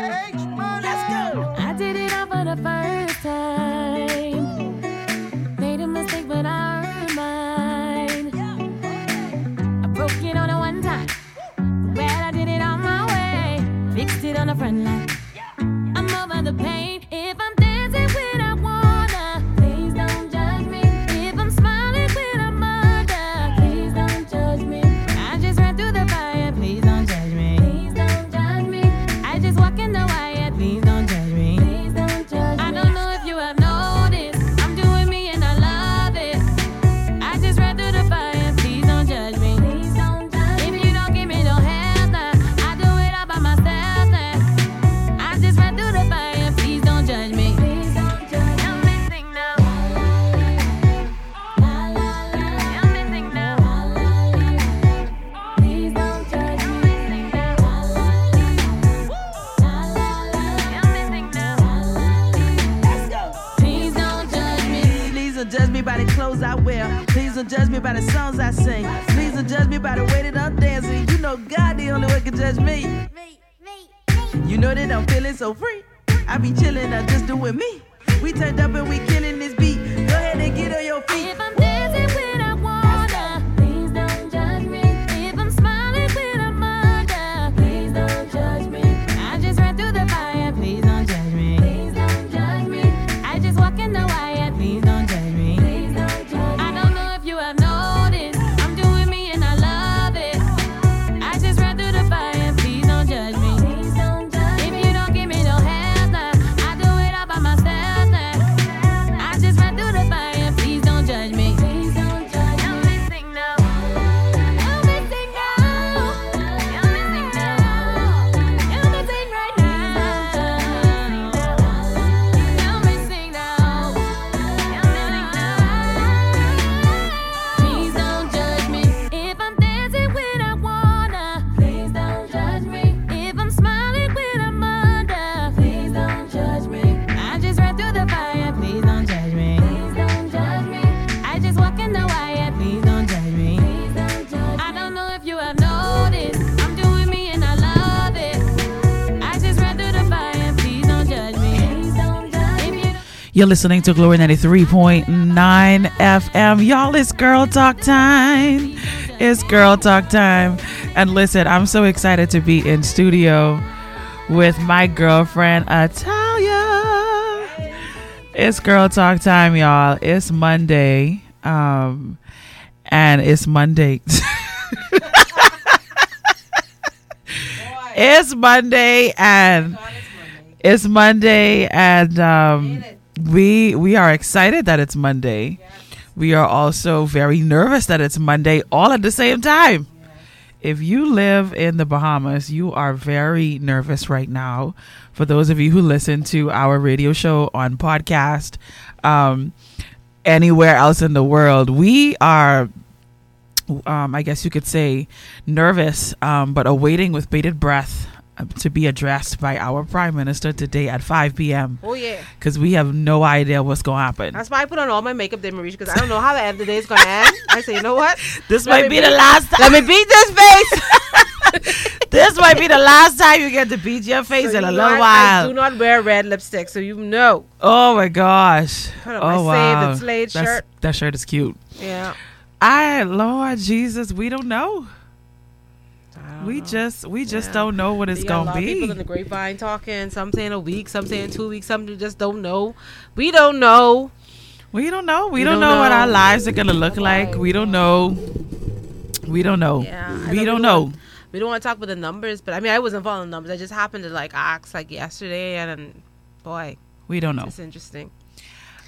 I don't judge me by the songs I sing. Please don't judge me by the way that I'm dancing. You know God the only one can judge me. You know that I'm feeling so free. I be chilling, I'm just doing me. We turned up and we killing this beat. Go ahead and get on your feet. You're listening to Glory 93.9 FM. Y'all, it's girl talk time. It's girl talk time. And listen, I'm so excited to be in studio with my girlfriend, Italia. It's girl talk time, y'all. It's Monday. Um, and it's Monday. it's Monday and it's Monday and um we we are excited that it's Monday. We are also very nervous that it's Monday all at the same time. If you live in the Bahamas, you are very nervous right now. For those of you who listen to our radio show on podcast, um, anywhere else in the world, we are um, I guess you could say, nervous, um, but awaiting with bated breath to be addressed by our prime minister today at 5 p.m. Oh yeah. Because we have no idea what's going to happen. That's why I put on all my makeup, then Mericha, because I don't know how the end of the day is gonna end. I say, you know what? This Let might me be the last time. Let me beat this face. this might be the last time you get to beat your face So in a you little know, I- I while. do not wear red lipstick, so you know. oh my gosh. Put on oh my wow. slayed That's- shirt. That shirt is cute. Yeah. I Lord Jesus, we don't know. We just we just Yeah. don't know what it's You got a gonna of people be. in the grapevine talking. Some saying a week, some saying two weeks, some just don't know. We don't know. We don't know. We, We don't, don't know, what our lives are gonna look like. We don't know. We don't know. Yeah, we don't know. We don't want to talk about the numbers, but I mean, I wasn't following numbers. I just happened to like ask like yesterday, and, then boy, We don't know. it's interesting.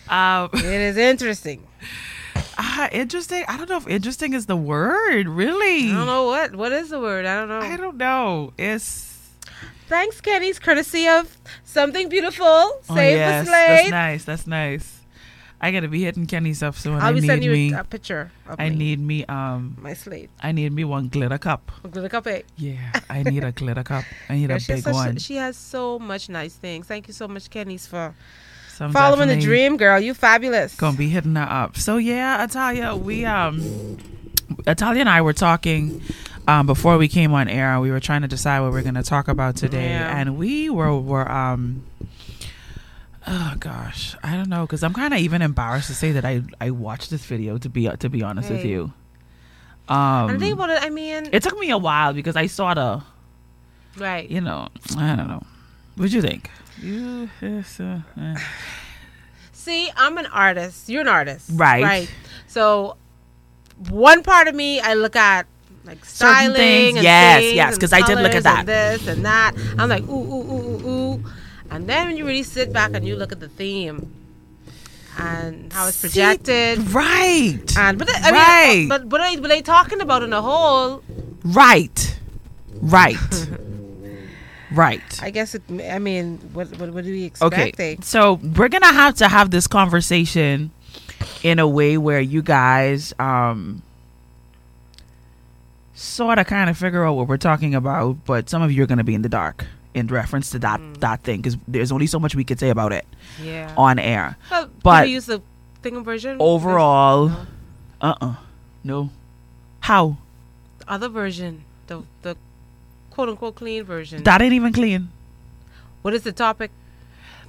Um, It is interesting. Ah, interesting. I don't know if interesting is the word. Really. I don't know what what is the word. I don't know. I don't know. It's Thanks, Kenny's courtesy of something beautiful. oh Save yes, the that's nice. That's nice. I gotta be hitting Kenny's stuff soon. I'll be sending me. you a, a picture. Of I me, need me. Um, my slate. I need me one glitter cup. Glitter cup. eh? Yeah, I need a glitter cup. I need Yeah, a big such, one. she has so much nice things. Thank you so much, Kenny's, for So I'm following the dream, girl. You fabulous. Gonna be hitting her up. So yeah, Italia, we um, Italia and I were talking um before we came on air. We were trying to decide what we're gonna talk about today, Yeah. and we were were um. Oh gosh, I don't know because I'm kind of even embarrassed to say that I I watched this video to be to be honest with you. Um, and think about. I mean, it took me a while because I saw the right. you know I don't know. What'd you think? You yes, uh, eh. See, I'm an artist. You're an artist, Right. Right. So, one part of me, I look at like styling, things, and yes, things yes, because I did look at that. and this and that. I'm like, ooh, ooh, ooh, ooh, ooh. And then when you really sit back and you look at the theme and how it's See, projected, right, and but I Right. mean, but but are, but they talking about in a whole? right, right, right. I guess it. I mean, what what, what do we expect? Okay, so we're gonna have to have this conversation in a way where you guys um sort of kind of figure out what we're talking about, but some of you are gonna be in the dark in reference to that that thing because there's only so much we could say about it Yeah. on air. Well, but use the thing version. Overall, uh uh no. How? the other version, the the quote unquote clean version. That ain't even clean. what is the topic?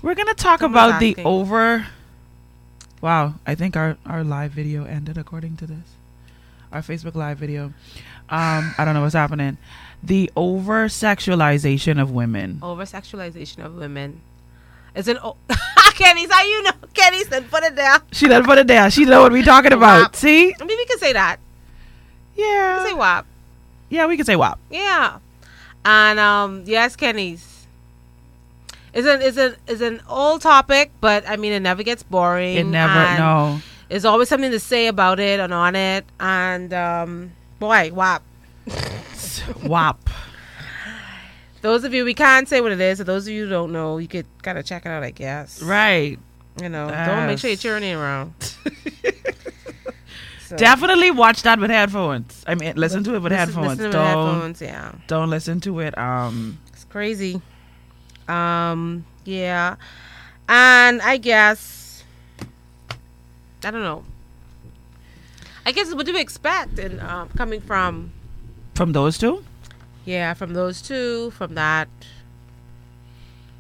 We're gonna talk Someone's about the over. Wow, I think our our live video ended according to this. Our Facebook live video. Um, I don't know what's happening. The over sexualization of women. Over sexualization of women. It's an o- Kenny's how you know Kenny said put it down. She done put it down. She know what we talking about. Wap. See? I mean we can say that. We Yeah. can say WAP. Yeah, we can say WAP. Yeah. And um yes, Kenny's. It's an it's an it's an old topic, but I mean it never gets boring. It never no. There's always something to say about it and on it. And um boy, WAP. WAP. Those of you we can't say what it is, so those of you who don't know, you could kind of check it out, I guess. Right. You know, don't make sure you're Yes. turning around. So, Definitely watch that with headphones. I mean listen to it with listen- headphones. listen don't headphones, yeah. don't listen to it um It's crazy. Um, yeah. And I guess I don't know. I guess what do we expect in um, coming from from those two? yeah, from those two, from that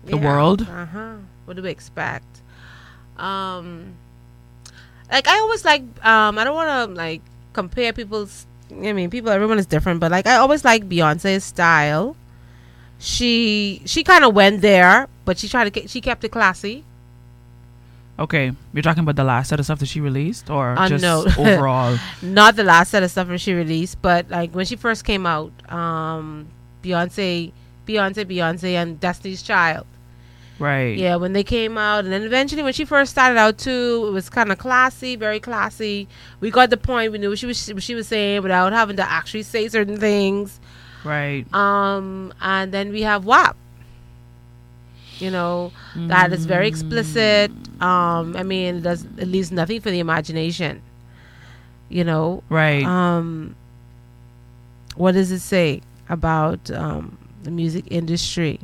The world? Uh-huh. What do we expect? Um like I always like um I don't want to like compare people's I mean people everyone is different but like I always like Beyonce's style. She she kind of went there but she tried to she kept it classy. Okay, you're talking about the last set of stuff that she released, or Uh, just no. overall? Not the last set of stuff that she released but like when she first came out um Beyonce Beyonce Beyonce and Destiny's Child Right. Yeah, when they came out, and then eventually when she first started out too, it was kind of classy, very classy. We got the point. We knew what she was what she was saying without having to actually say certain things. Right. Um, and then we have WAP. You know, that is very explicit. Um, I mean, it does it leaves nothing for the imagination. You know, Right. um, what does it say about um, the music industry?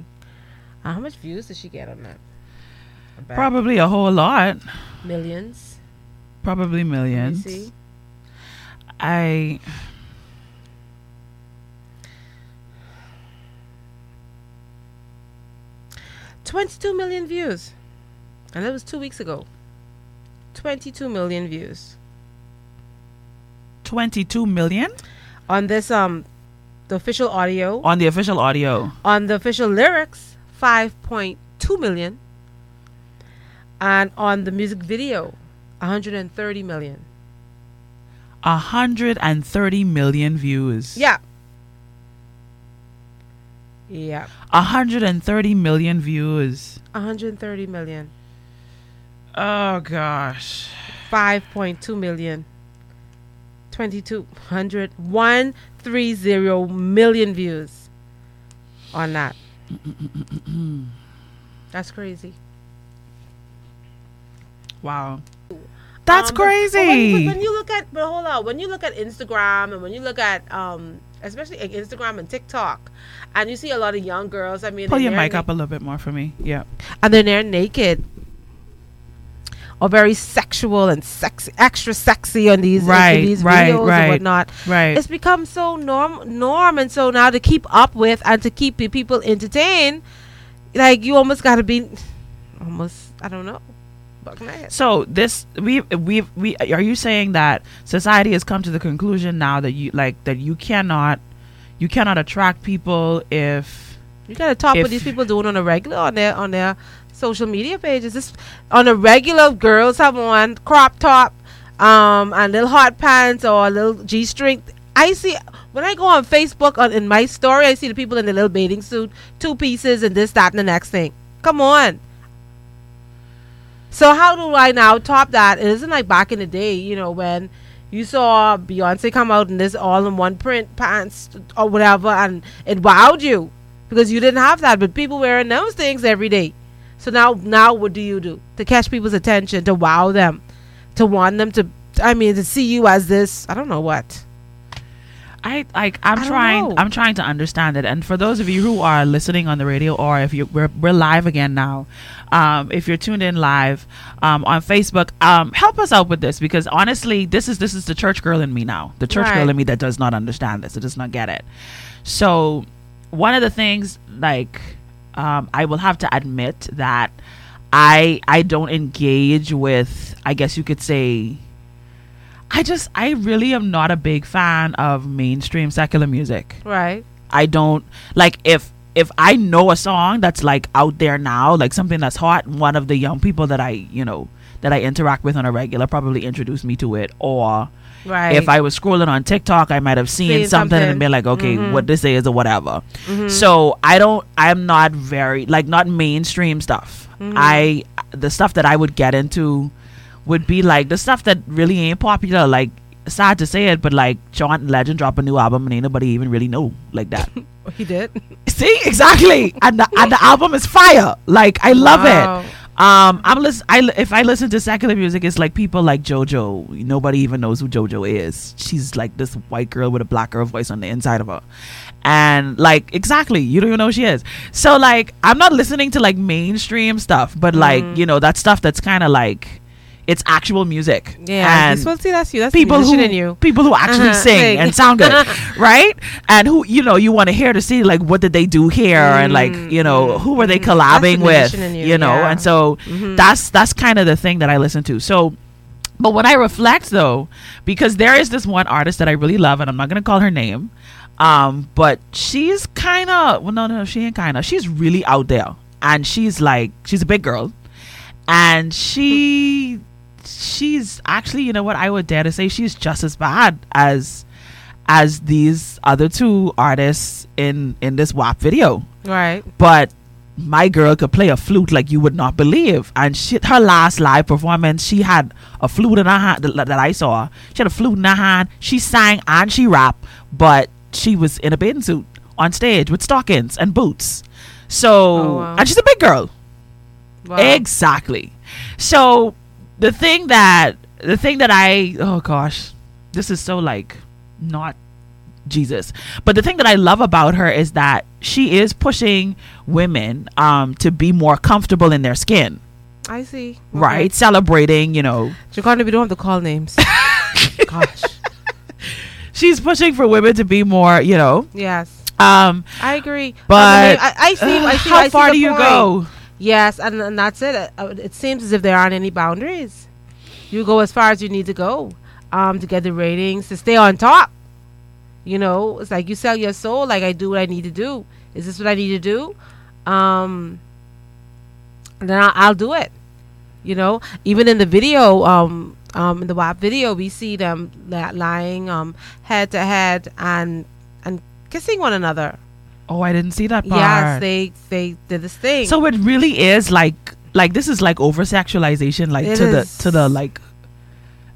Uh, how much views did she get on that? Bet. Probably a whole lot. millions. Probably millions. see. I. Twenty-two million views, and that was two weeks ago. Twenty-two million views 22 million? on this um the official audio. on the official audio. On the official lyrics, 5.2 million. And on the music video, 130 million. 130 million views. Yeah. Yeah. 130 million views. 130 million. Oh gosh. 5.2 million. 2200 130 million views on that. That's crazy. Wow. That's Um, but- but when- crazy. When, you look at, but hold on, when you look at Instagram and when you look at, um, especially like Instagram and TikTok, and you see a lot of young girls. I mean, Pull your mic na- up a little bit more for me. Yeah. and they're there naked or very sexual and sexy, extra sexy on these Right, these right, videos right. and whatnot. Right. It's become so norm norm, and so now to keep up with and to keep the people entertained, like you almost got to be, almost I don't know, buck my head. So this we we we are you saying that society has come to the conclusion now that you like that you cannot you cannot attract people if You gotta talk what these people doing on a regular on their on their social media pages. On a regular, girls have on crop top, um, and little hot pants or a little g string. I see when I go on Facebook on in my story, I see the people in the little bathing suit, two pieces, and this, that, and the next thing. Come on. So how do I now top that? It isn't like back in the day, you know, when you saw Beyonce come out in this all-in-one print pants or whatever, and it wowed you because you didn't have that. But people wearing those things every day. So now, now what do you do to catch people's attention, to wow them, to want them to? I mean, to see you as this. I don't know what. I like I'm I trying know. I'm trying to understand it. And for those of you who are listening on the radio or if you we're we're live again now, um, if you're tuned in live um, on Facebook, um, help us out with this because honestly, this is this is the church girl in me now. The church girl in me that does not understand this. It does not get it. So one of the things like um, I will have to admit that I I don't engage with I guess you could say I just I really am not a big fan of mainstream secular music. Right. I don't like if if I know a song that's like out there now, like something that's hot, one of the young people that I, you know, that I interact with on a regular probably introduced me to it or Right. if I was scrolling on TikTok, I might have seen Seen something, and been like, okay, Mhm. what this is or whatever. Mhm. So I don't, I'm not very like not mainstream stuff. Mhm. I the stuff that I would get into would be like the stuff that really ain't popular. Like sad to say it, but like John Legend drop a new album and ain't nobody even really know like that. he did. See exactly, and the, and the album is fire. Like I love Wow. it. Um, I'm listen. I if I listen to secular music, it's like people like JoJo. Nobody even knows who JoJo is. She's like this white girl with a black girl voice on the inside of her, and like exactly, you don't even know who she is. So like, I'm not listening to like mainstream stuff, but like Mm. you know that stuff that's kind of like it's actual music. Yeah. and this one, see, that's you. That's people who in you. people who actually Uh-huh, sing sing. and sound good, right? And who you know you want to hear to see like what did they do here and like you know who were they mm. Collabing with, you, you, know? yeah. And so Mhm. that's that's kind of the thing that I listen to. So. But when I reflect though, because there is this one artist that I really love, and I'm not gonna call her name, um, but she's kind of well, no, no, she ain't kind of. She's really out there, and she's like, she's a big girl, and she, she's actually, you know what, I would dare to say she's just as bad as, as these other two artists in in this WAP video Right. but my girl could play a flute like you would not believe. And she, her last live performance, she had a flute in her hand that, that I saw. She had a flute in her hand. She sang and she rapped, but she was in a bathing suit on stage with stockings and boots. So, Oh, wow. and she's a big girl. Wow. Exactly. So the thing that the thing that I oh gosh, this is so like not Jesus. But the thing that I love about her is that she is pushing women um to be more comfortable in their skin. I see. Right? Celebrating, you know. Jacarta, we don't have to call names. Gosh. She's pushing for women to be more, you know. Yes. Um I agree. but I, I see. I see. how I see far the do you point. go? Yes, and, and that's it. Uh, It seems as if there aren't any boundaries. You go as far as you need to go um, to get the ratings to stay on top. You know, it's like you sell your soul. Like I do what I need to do. Is this what I need to do? Um, then I'll, I'll do it. You know, even in the video, um, um, in the WAP video, we see them lying um head to head and and kissing one another. Oh, I didn't see that part. Yes, they they did this thing. So it really is like like this is like over sexualization, like It to the to the like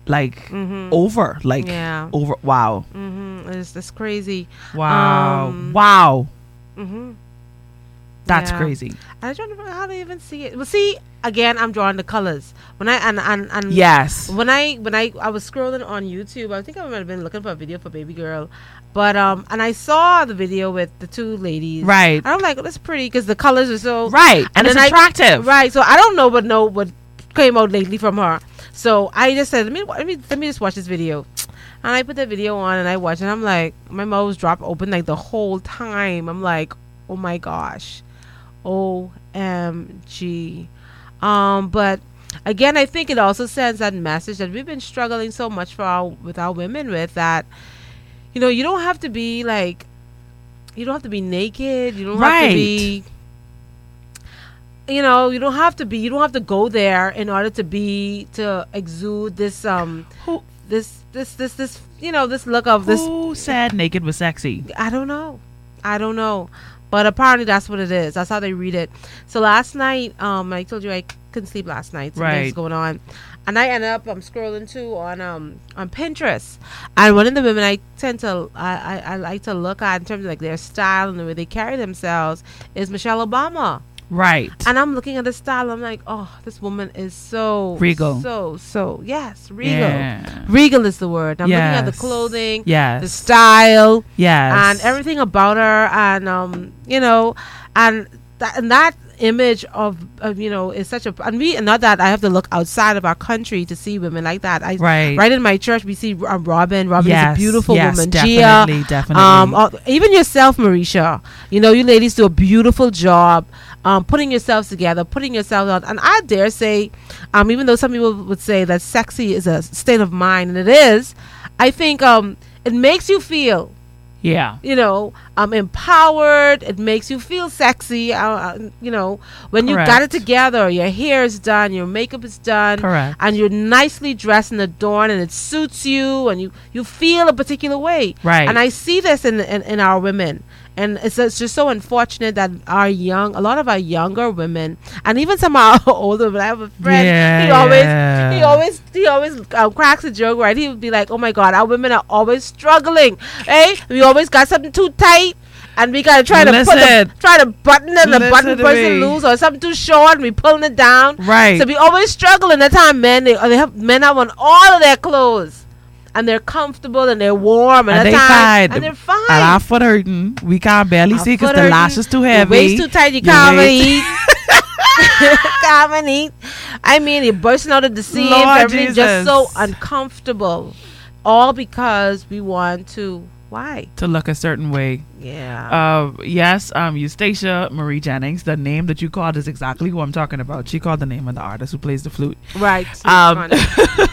like Mhm. over like Yeah. over. Wow, hmm It's it's crazy. wow, Um, wow. hmm That's yeah. crazy. I don't know how they even see it. Well, see, again, I'm drawing the colors when I and and and Yes. When I when I I was scrolling on YouTube, I think I might have been looking for a video for Baby Girl, but um, and I saw the video with the two ladies. Right. And I'm like, oh, that's pretty because the colors are so Right, and it's then I- attractive. right. So I don't know what know what came out lately from her. So I just said, let me let me let me just watch this video. And I put the video on and I watched, and I'm like, my mouth was dropped open like the whole time. I'm like, oh my gosh, OMG. Um, but again, I think it also sends that message that we've been struggling so much for our with our women with that, you know, you don't have to be like, you don't have to be naked. You don't have to be you know you don't have to be you don't have to go there in order to be to exude this um Who this this this this you know this look of this who said naked was sexy? i don't know i don't know but apparently that's what it is. That's how they read it. So last night um i told you i couldn't sleep last night. Something was Right. going on. And i ended up i'm scrolling too on um on pinterest. And one of the women i tend to I, I i like to look at in terms of like their style and the way they carry themselves is michelle obama Right. and I'm looking at the style. I'm like, oh, this woman is so Regal. So so yes, regal. Yeah. Regal is the word. I'm looking at the clothing, Yes. the style, Yes. and everything about her, and um, you know, and that and that image of, of you know is such a and we and not that I have to look outside of our country to see women like that. I Right. right in my church we see uh, Robin. Robin Yes, is a beautiful yes, woman. definitely, Gia, definitely. Um, uh, even yourself, Mericha. You know, you ladies do a beautiful job. Um, putting yourselves together, putting yourselves out, and I dare say, um, even though some people would say that sexy is a state of mind, and it is, I think um, it makes you feel yeah. you know, um, empowered. It makes you feel sexy. Uh, uh, you know, when you got it together, your hair is done, your makeup is done, Correct. and you're nicely dressed and adorned, and it suits you, and you you feel a particular way. Right. And I see this in in, in our women. And it's, it's just so unfortunate that our young, a lot of our younger women, and even some of our older, But I have a friend. Yeah, he always, yeah. he always, he always um, cracks a joke, right? He would be like, "Oh my God, our women are always struggling. Hey, we always got something too tight, and we gotta try to put the, try to button it, and the button to person loose, or something too short, and we pulling it down. Right. So we always struggle. And that time, men, they, they have men have on all of their clothes, and they're comfortable and they're warm, and, and that they time, fine. and they're fine. And our foot hurting. We can't barely Our see because the lash is too heavy. waist too tight. You can't even eat. can't eat. I mean, you're bursting out of the seams. Everything's just so uncomfortable. All because we want to. Why? to look a certain way. Yeah. Uh, yes, um, Eustacia Marie Jennings. The name that you called is exactly who I'm talking about. She called the name of the artist who plays the flute. right. Um,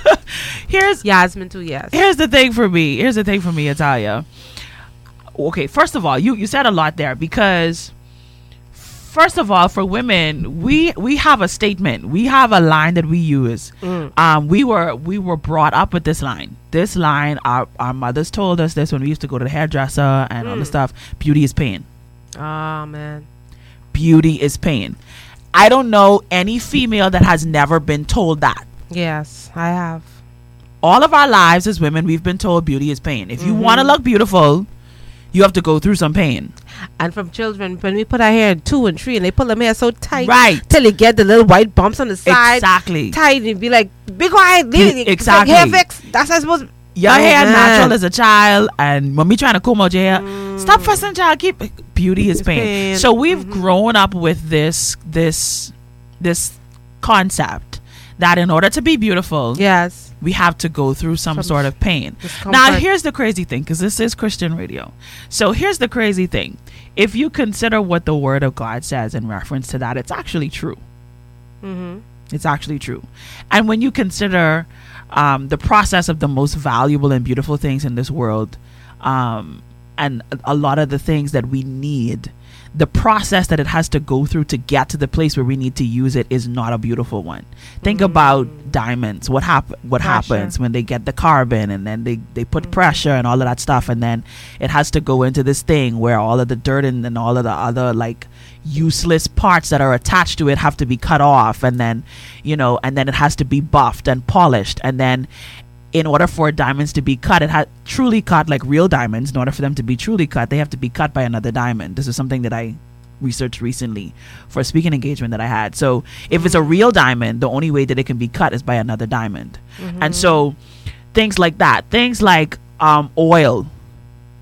here's Yasmin too. Yes. here's the thing for me. Here's the thing for me, Italia. Okay, first of all, you you said a lot there because first of all, for women, we we have a statement. We have a line that we use. Mm. Um, we were we were brought up with this line. This line, our our mothers told us this when we used to go to the hairdresser and all the Mm. stuff. Beauty is pain. Oh man. Beauty is pain. I don't know any female that has never been told that. Yes, I have. all of our lives as women, we've been told beauty is pain. If you Mm-hmm. want to look beautiful, you have to go through some pain. And from children, when we put our hair in two and three, and they pull them hair so tight, Right. till you get the little white bumps on the side, Exactly. tight, and be like, "Be quiet, leave it. It's like exactly. hair fix." That's not supposed. Your Oh, hair man. natural as a child, and when we trying to comb out your hair, stop fussing, child. Keep beauty is pain. pain. So we've Mhm. grown up with this this this concept that in order to be beautiful, Yes. We have to go through some, Some sort of pain. Now, here's the crazy thing because this is Christian radio. So, here's the crazy thing. If you consider what the Word of God says in reference to that, it's actually true. Mm-hmm. It's actually true. And when you consider um, the process of the most valuable and beautiful things in this world, um, and a lot of the things that we need the process that it has to go through to get to the place where we need to use it is not a beautiful one. Think mm-hmm. about diamonds. What hap- what Pressure. happens when they get the carbon and then they, they put mm-hmm. pressure and all of that stuff and then it has to go into this thing where all of the dirt and, and all of the other like useless parts that are attached to it have to be cut off and then you know and then it has to be buffed and polished and then in order for diamonds to be cut, it had truly cut like real diamonds. In order for them to be truly cut, they have to be cut by another diamond. This is something that I researched recently for a speaking engagement that I had. So if it's a mm-hmm. real diamond, the only way that it can be cut is by another diamond. Mm-hmm. And so things like that, things like um, oil,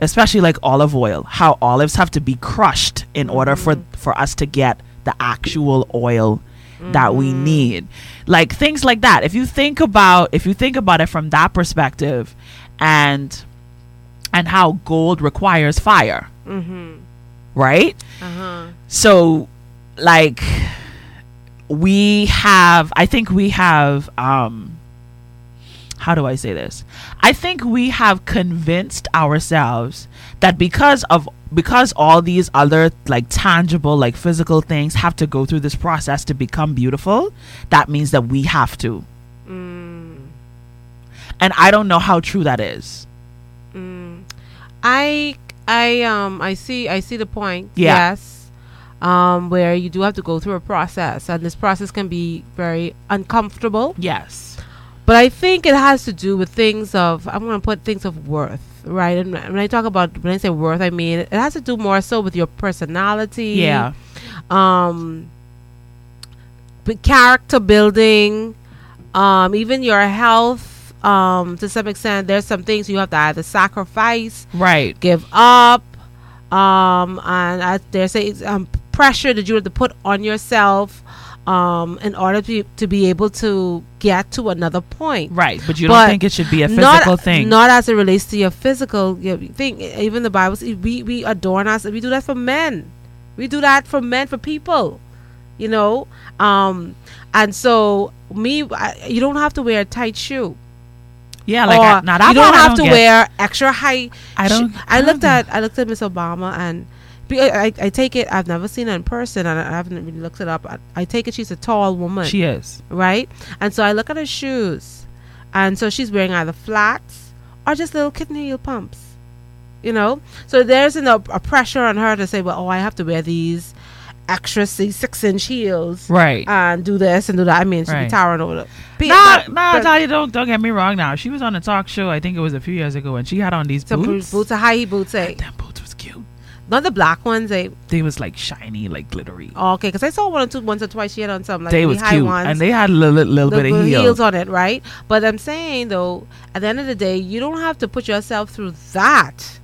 especially like olive oil, how olives have to be crushed in order for mm-hmm. for us to get the actual oil that we need. Like things like that. If you think about if you think about it from that perspective and and how gold requires fire. Right? Uh-huh. so like we have i think we have um how do i say this? I think we have convinced ourselves that because of because all these other like tangible like physical things have to go through this process to become beautiful that means that we have to Mm. and i don't know how true that is I I um I see I see the point. Yeah. Yes. Um, where you do have to go through a process, and this process can be very uncomfortable. yes But I think it has to do with things of I'm going to put things of worth, right? And when I talk about when I say worth, I mean it has to do more so with your personality. yeah Um, character building, um, even your health. Um, to some extent, there's some things you have to either sacrifice right give up um and I, there's a um, pressure that you have to put on yourself um in order to be, to be able to get to another point. Right but you don't think it should be a not, physical thing. not as it relates to your physical you know, thing. Even the bible we we adorn us we do that for men. We do that for men for people you know? Um and so me I, you don't have to wear a tight shoe. Yeah like I, that you don't I have to wear extra high. I don't- sh- I I don't looked know. at I looked at Miss Obama and I, I, I take it. I've never seen her in person and I haven't really looked it up. I, I take it she's a tall woman, she is right? And so I look at her shoes, and so she's wearing either flats or just little kitten heel pumps. You know, so there's an, a, a pressure on her to say, well, oh, I have to wear these extra six, six inch heels, right And do this and do that. I mean, she'd Right. be towering over the. Be- Nah, but- nah, Talia, don't don't get me wrong. Now she was on a talk show. I think it was a few years ago, and she had on these boots. boots, are high heel boots, eh? Them boots. Not the black ones, eh? They was like shiny, like glittery. Oh, okay, because I saw one or two once or twice. She had on some like they was high cute, ones, and they had a little, little the bit of little heel. heels on it, right? But I'm saying though, at the end of the day, you don't have to put yourself through that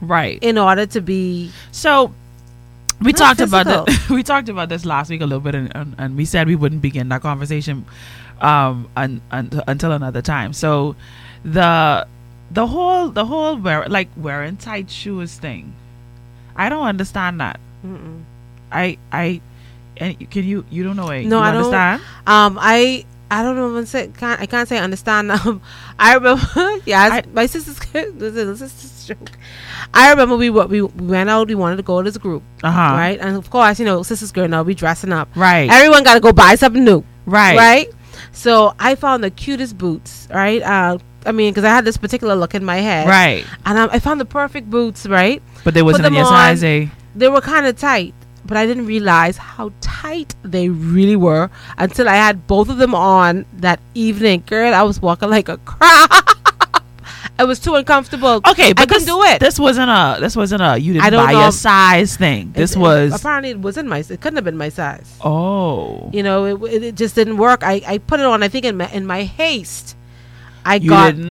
right. in order to be. So we talked about physical. that. we talked about this last week a little bit, and, and, and we said we wouldn't begin that conversation um un, un, until another time. So the the whole the whole wear like wearing tight shoes thing, I don't understand that. Mm-mm. I I and can you you don't know it? No, you I don't- understand. Um, I I don't know. I say can't I can't say understand. Um, I remember. yeah, I- my sister's this is this is joke. I remember we wa- we we went out. We wanted to go to this group, Uh huh. right? And of course, you know, sisters girl now we dressing up. Right. Everyone got to go buy something new. right. right? So I found the cutest boots, right? Uh, I mean, because I had this particular look in my head, Right. And I, I found the perfect boots, right? But they wasn't your size, eh? They were kind of tight, but I didn't realize how tight they really were until I had both of them on that evening. Girl, I was walking like a crab. it was too uncomfortable. Okay, but I couldn't this, do it. This wasn't a. This wasn't a. You I didn't don't buy know. your size thing. This It- it- was. apparently it wasn't my. It couldn't have been my size. Oh. You know, it, it, it just didn't work. I, I put it on. I think in my in my haste, I You got didn't.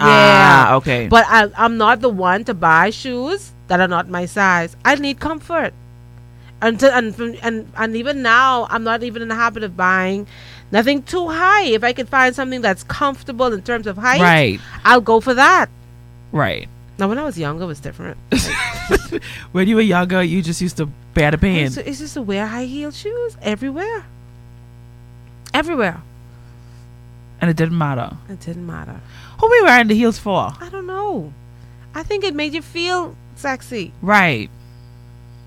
Ah, okay. But I, I'm not the one to buy shoes that are not my size. I need comfort. And, to, and, and and even now, I'm not even in the habit of buying nothing too high. If I could find something that's comfortable in terms of height, right, I'll go for that. right. Now, when I was younger, it was different. When you were younger, you just used to bear the pain. It's, it's just to wear high heel shoes everywhere. Everywhere. and it didn't matter. It didn't matter. Who we wearing the heels for? I don't know. I think it made you feel sexy. Right.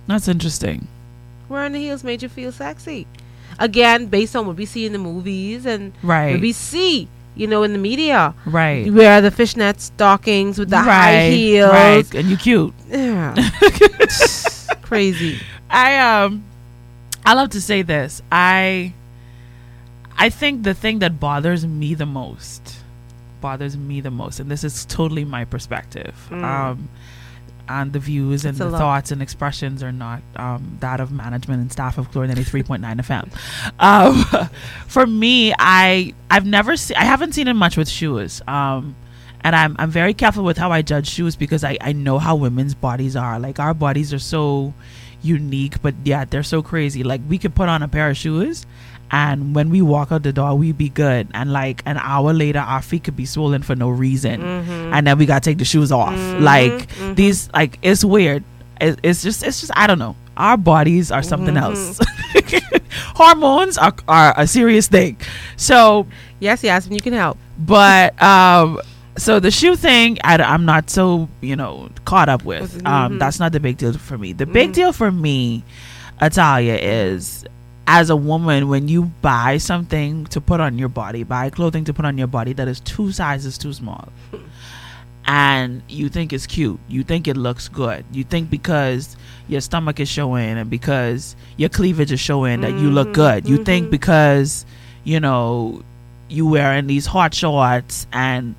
That's interesting. Wearing the heels made you feel sexy. Again, based on what we see in the movies and Right. what we see, you know, in the media. Right. You wear the fishnet stockings with the high right. heels. Right. And you're cute. Yeah. Crazy. I um I love to say this. I I think the thing that bothers me the most bothers me the most and this is totally my perspective. Um and the views and It's the thoughts and expressions are not um, that of management and staff of Glory 93.9 FM. Um, for me, I I've never seen I haven't seen it much with shoes. Um, and I'm I'm very careful with how I judge shoes because I, I know how women's bodies are. Like our bodies are so unique, but yeah, they're so crazy. Like we could put on a pair of shoes and when we walk out the door we'd be good. And like an hour later our feet could be swollen for no reason. Mm-hmm. And then we gotta take the shoes off. Mm-hmm. Like mm-hmm. these like it's weird. It, it's just it's just i don't know. Our bodies are something else. Hormones are, are a serious thing. So Yes, Yasmin, you can help. but um so the shoe thing I, am not so you know caught up with. Um that's not the big deal for me. The big mm. deal for me Italia is as a woman when you buy something to put on your body buy clothing to put on your body that is two sizes too small and you think it's cute you think it looks good you think because your stomach is showing and because your cleavage is showing that you look good you think because you know you wearing these hot shorts and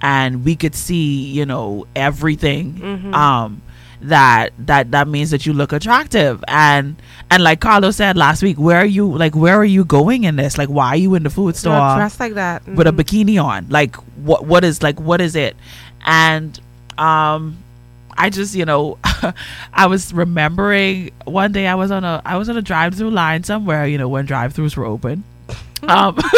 and we could see you know everything um that that that means that you look attractive. And and like carlos said last week where are you like where are you going in this? Like why are you in the food store Not dressed like that. with a Mhm. bikini on? Like what what is like what is it? And um i just you know i was remembering one day i was on a i was on a drive-through line somewhere you know when drive-throughs were open um.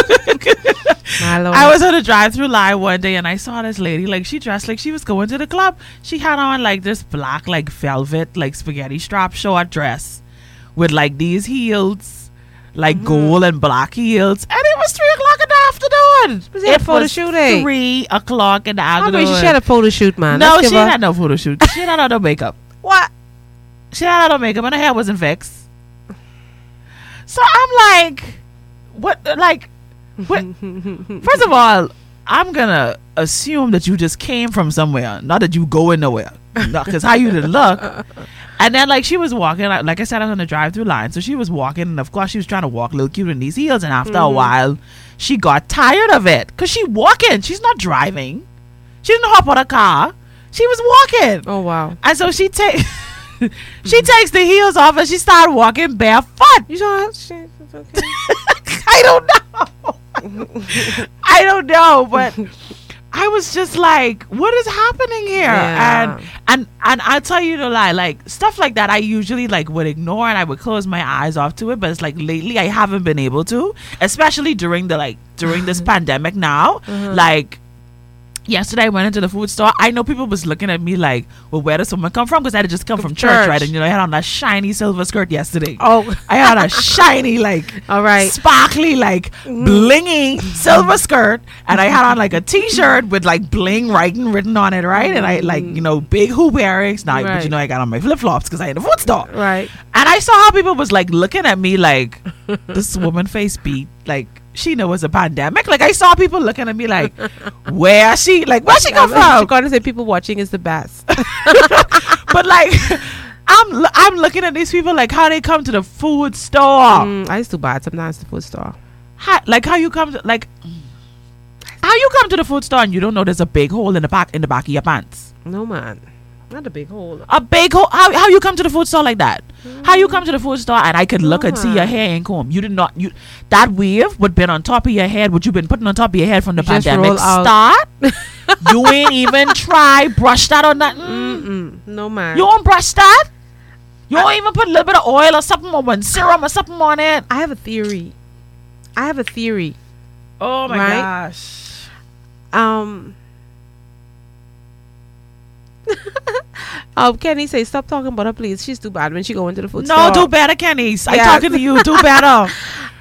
I was on a drive-through line one day and I saw this lady like she dressed like she was going to the club. She had on like this black like velvet like spaghetti strap short dress with like these heels, like Mm-hmm. gold and black heels, and it was three o'clock in the afternoon. Was it a photo was shoot, eh? three o'clock in the afternoon. about she had a photo shoot, man? no, Let's she give her- ain't had no photo shoot. she had no makeup. What? She had no makeup and her hair wasn't fixed. So I'm like, what? Uh, like, what? First of all, I'm gonna assume that you just came from somewhere, not that you going nowhere. Because how you did look. And then, like, she was walking, like, like I said, I was on the drive-through line, so she was walking, and of course, she was trying to walk a little cute in these heels. And after a mm-hmm. while, she got tired of it because she walking. She's not driving. She didn't hop on a car. She was walking. Oh wow. And so she takes she takes the heels off and she started walking barefoot. You saw shit. It's okay. I don't know. I don't know, but I was just like, what is happening here? Yeah. And and and I'll tell you to lie, like stuff like that I usually like would ignore and I would close my eyes off to it, but it's like lately I haven't been able to, especially during the like during this pandemic now. Uh-huh. Like yesterday I went into the food store. I know people was looking at me like, well, where does someone come from? Because I had just come from church, church. right? And you know, I had on that shiny silver skirt yesterday. Oh. I had a shiny, like, All right. sparkly, like, mm. blingy silver skirt, and I had on like a t-shirt with like bling writing written on it, right? And I like, you know, big hoop earrings. Now, but you know, I got on my flip flops because I had a food store. Right. And I saw how people was like looking at me like this woman face beat like she know it's a pandemic. Like I saw people looking at me like, where she? Like where she come from? She gonna say people watching is the best. but like, I'm I'm looking at these people like how they come to the food store. Mm, I used to buy it sometimes the food store. How, like how you come to like how you come to the food store and you don't know there's a big hole in the back in the back of your pants. No man, not a big hole. A big hole. How how you come to the food store like that? How you come to the food store and I could look and see your hair ain't comb. You did not you that weave would been on top of your head. What you been putting on top of your head from the You just pandemic start? you ain't even try brush that or nothing. Mm-mm, no man. You don't brush that. You don't even put a little bit of oil or something or one serum or something on it. I have a theory. I have a theory. Oh my Right? gosh. Um. um, Kenny say stop talking about her, please. She's too bad when she go into the food No, store. do better, Kenny. Yes. talking to you. Do better.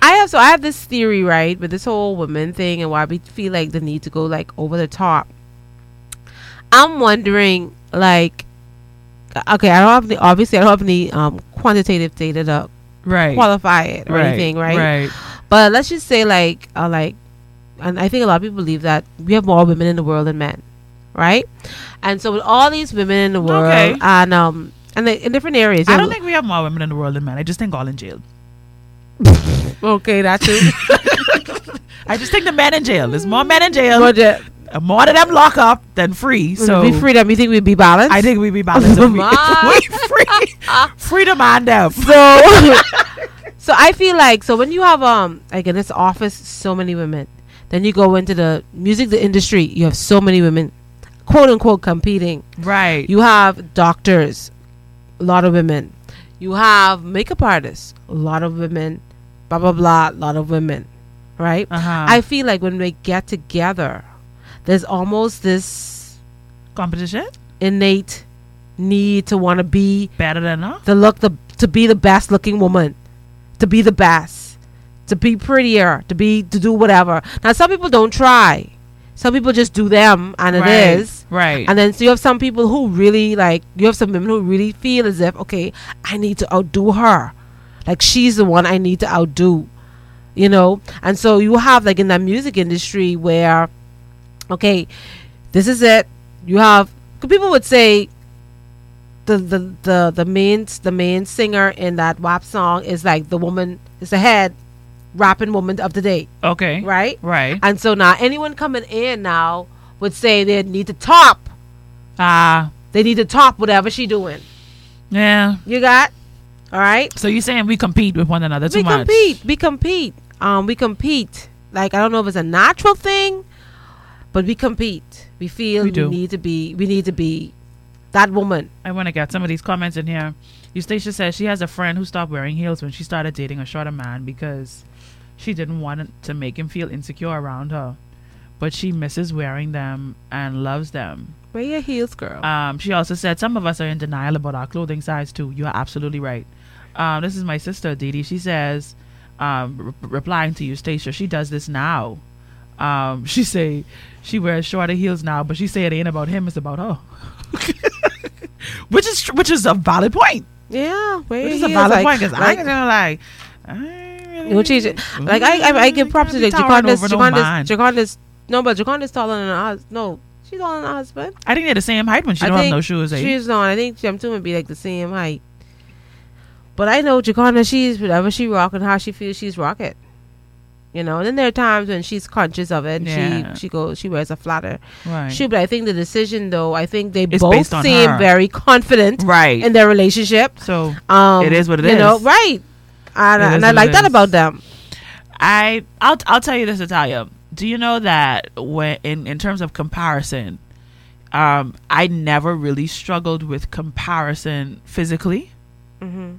I have so I have this theory, right, with this whole women thing and why we feel like the need to go like over the top. I'm wondering, like, okay, I don't have the obviously I don't have any um quantitative data to right. qualify it or anything, right? Right. But let's just say like uh, like, and I think a lot of people believe that we have more women in the world than men, right? And so with all these women in the world Okay. and um and they, in different areas, I don't know- think we have more women in the world than men. I just think all in jail. okay that too. I just think the men in jail. There's more men in jail. but uh, Uh, more of them lock up than free. So be free them. You think we'd be balanced? I think we'd be balanced. we, we free. free to man them. so so I feel like so when you have um like in this office so many women, then you go into the music the industry, you have so many women quote unquote competing. Right. You have doctors, a lot of women. You have makeup artists, a lot of women, blah blah blah, a lot of women. Right? uh-huh. I feel like when we get together, there's almost this competition innate need to want to be better than us. to look the to be the best looking woman, to be the best, to be prettier, to be to do whatever. Now some people don't try. Some people just do them and right. it is. right. And then so you have some people who really like you have some women who really feel as if, okay, I need to outdo her. Like she's the one I need to outdo. You know? And so you have like in that music industry where okay, this is it. You have people would say the the the the main the main singer in that WAP song is like the woman is the head rapping woman of the day, okay. right? Right. And so now anyone coming in now would say they need to top. Ah. They need to top whatever she doing. yeah. You got? All right. So you're saying we compete with one another too we much? We compete. We compete. Um, we compete. Like I don't know if it's a natural thing, but we compete. We feel We we, need to be. We need to be that woman. I want to get some of these comments in here. Eustacia says she has a friend who stopped wearing heels when she started dating a shorter man because she didn't want to make him feel insecure around her. But she misses wearing them and loves them. Wear your heels, girl. Um, she also said some of us are in denial about our clothing size too. You are absolutely right. Um, this is my sister Didi. She says, um, re- replying to you, Stacia, she does this now. Um, she say she wears shorter heels now, but she say it ain't about him; it's about her. which is which is a valid point. yeah, Which is a valid like, point because I like, ain't gonna like. I You know, she's like I, I, I give props to the Jaconda's. Jaconda's, Jaconda's. No, but Jaconda's taller than husband. No, she's taller than her husband. I think they're the same height when she I don't have no shoes. eh? She's not. I think them two would be like the same height. But I know Jaconda, she's whatever she rock and how she feels, she's rock it. You know, and then there are times when she's conscious of it. And Yeah. She she goes, she wears a flatter right. shoe. But I think the decision, though, I think they It's both seem her. very confident right. in their relationship. so Um, It is what it you know, right? And, It and I like that about them. I I'll I'll tell you this, Natalia. Do you know that when in in terms of comparison, um, I never really struggled with comparison physically. hmm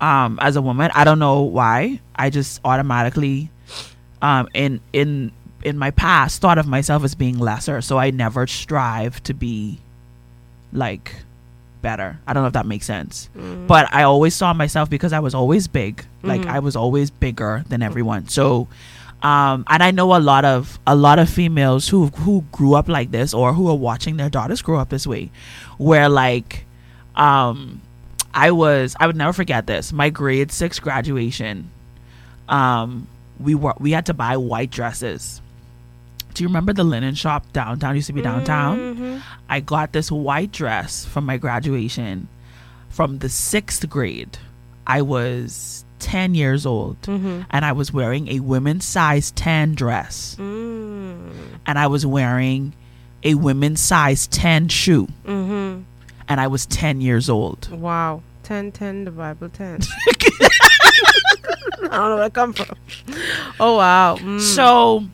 Um, as a woman, I don't know why. I just automatically, um, in in in my past, thought of myself as being lesser. So I never strive to be like better. I don't know if that makes sense. But I always saw myself because I was always big. Like Mhm. I was always bigger than everyone. So um and I know a lot of a lot of females who who grew up like this or who are watching their daughters grow up this way where like um I was I would never forget this. My grade 6 graduation um we were we had to buy white dresses. Do you remember the linen shop downtown used to be downtown? Mhm. I got this white dress from my graduation from the sixth grade. I was 10 years old Mhm. and I was wearing a women's size 10 dress Mm. and I was wearing a women's size 10 shoe Mhm. and I was 10 years old. Wow. 10, 10, the Bible 10. I don't know where it come from. Oh, wow. Mm. So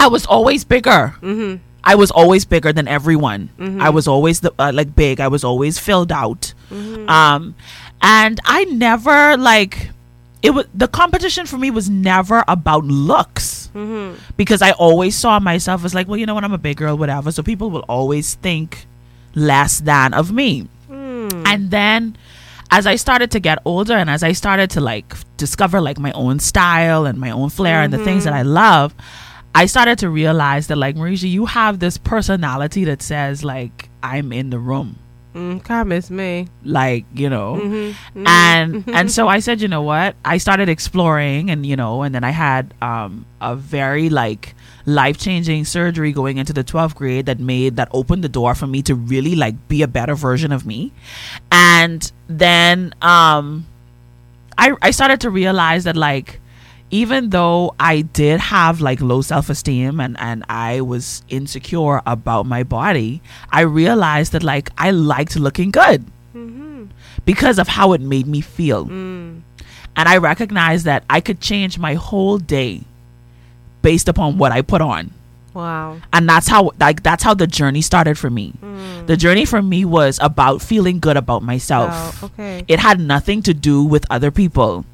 I was always bigger. Mhm. I was always bigger than everyone. Mhm. I was always the uh, like big. I was always filled out. Mhm. Um, and I never like it was the competition for me was never about looks Mhm. because I always saw myself as like, well, you know what, I'm a big girl, whatever. So people will always think less than of me. Mm. And then as I started to get older and as I started to like discover like my own style and my own flair and the things that I love, I started to realize that like Mericha, you have this personality that says like I'm in the room. Mm, God miss me. Like, you know. Mhm. Mhm. And and so I said, you know what? I started exploring and you know, and then I had um a very like life-changing surgery going into the 12th grade that made that opened the door for me to really like be a better version of me. And then um I I started to realize that like even though I did have like low self esteem and, and I was insecure about my body, I realized that like I liked looking good Mhm. because of how it made me feel. Mm. And I recognized that I could change my whole day based upon what I put on. Wow. And that's how like that's how the journey started for me. Mm. The journey for me was about feeling good about myself. Wow. Okay. It had nothing to do with other people.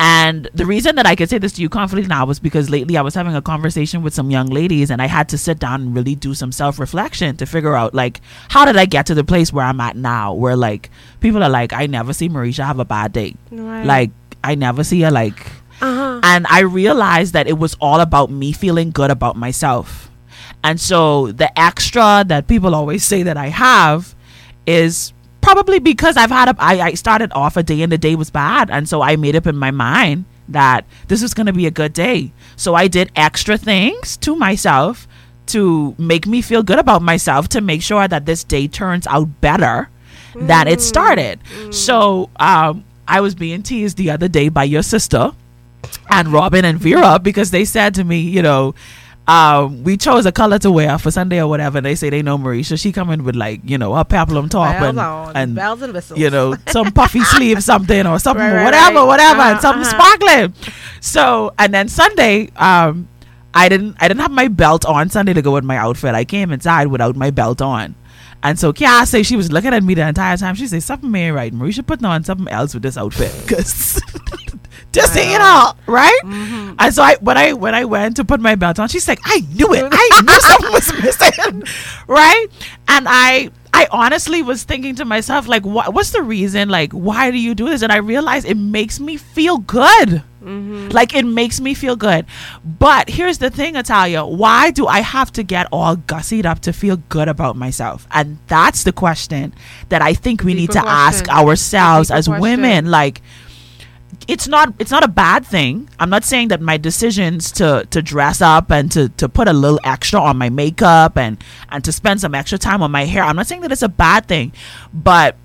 And the reason that I could say this to you confidently now was because lately I was having a conversation with some young ladies and I had to sit down and really do some self reflection to figure out like how did I get to the place where I'm at now where like people are like, I never see Mericha have a bad day. Right. Like I never see her like uh-huh. and I realized that it was all about me feeling good about myself. And so the extra that people always say that I have is probably because I've had a I, I started off a day and the day was bad and so I made up in my mind that this was going to be a good day. So I did extra things to myself to make me feel good about myself to make sure that this day turns out better than it started. So um I was being teased the other day by your sister and Robin and Vera because they said to me, you know, um, we chose a color to wear for Sunday or whatever. And they say they know Mericha. She coming with like, you know, a peplum top Bells and, on, and bells and whistles. you know, some puffy sleeve something or something, Right, right, whatever, right. whatever, Uh-huh, and something uh-huh. sparkling. So, and then Sunday, um, I didn't, I didn't have my belt on Sunday to go with my outfit. I came inside without my belt on. And so Kia say she was looking at me the entire time. She said, something ain't right. Mericha putting on something else with this outfit. Cause just it all, right? Mm-hmm. And so I when I when I went to put my belt on, she's like, I knew it. I knew something was missing. right? And I I honestly was thinking to myself, like, what what's the reason? Like, why do you do this? And I realized it makes me feel good. Mm-hmm. Like it makes me feel good. But here's the thing, Italia. Why do I have to get all gussied up to feel good about myself? And that's the question that I think we need to Deeper ask ourselves Deeper as question. women. Like it's not it's not a bad thing. I'm not saying that my decisions to to dress up and to to put a little extra on my makeup and and to spend some extra time on my hair. I'm not saying that it's a bad thing, but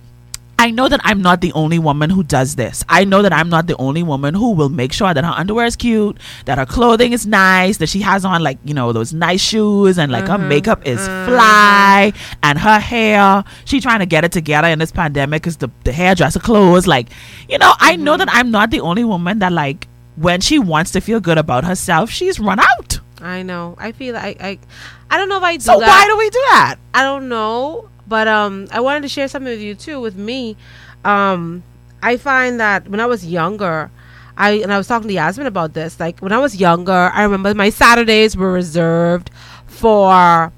I know that I'm not the only woman who does this. I know that I'm not the only woman who will make sure that her underwear is cute, that her clothing is nice, that she has on like, you know, those nice shoes and like her mm-hmm. makeup is mm-hmm. fly and her hair, she trying to get it together in this pandemic cuz the the hairdresser closed like, you know, I know mm-hmm. that I'm not the only woman that like when she wants to feel good about herself, she's run out. I know. I feel like I, I don't know if I do So that. why do we do that? I don't know, but um, I wanted to share something with you too. With me, um, I find that when I was younger, I and I was talking to Yasmin about this. Like when I was younger, I remember my Saturdays were reserved for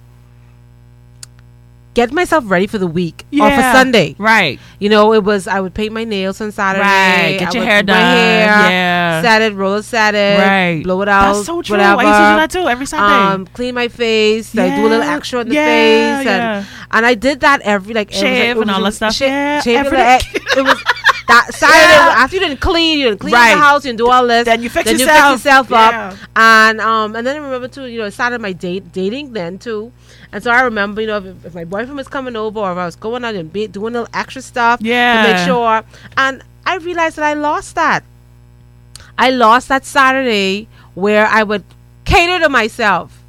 get myself ready for the week or for Yeah. Sunday. Right. You know, it was I would paint my nails on Saturday. Right. Get I your would hair done. hair, Yeah. set it, roll it, set it, Right. blow it out. That's so true. Whatever. I used to do that too every Sunday. Um, clean my face, like do a little Yeah. extra on the Yeah, face, yeah. and and I did that every like was, like- Shave and all that stuff. sha- Yeah, shave every like, it was that Saturday Yeah. After you didn't clean, you didn't clean Right. the house, you didn't do all this. Then you fix then yourself. you fix yourself Yeah. up, and um, and then I remember too, you know, it started my date dating then too, and so I remember, you know, if, if my boyfriend was coming over or if I was going out and be, doing little extra stuff, yeah. to make sure, and I realized that I lost that. I lost that Saturday where I would cater to myself,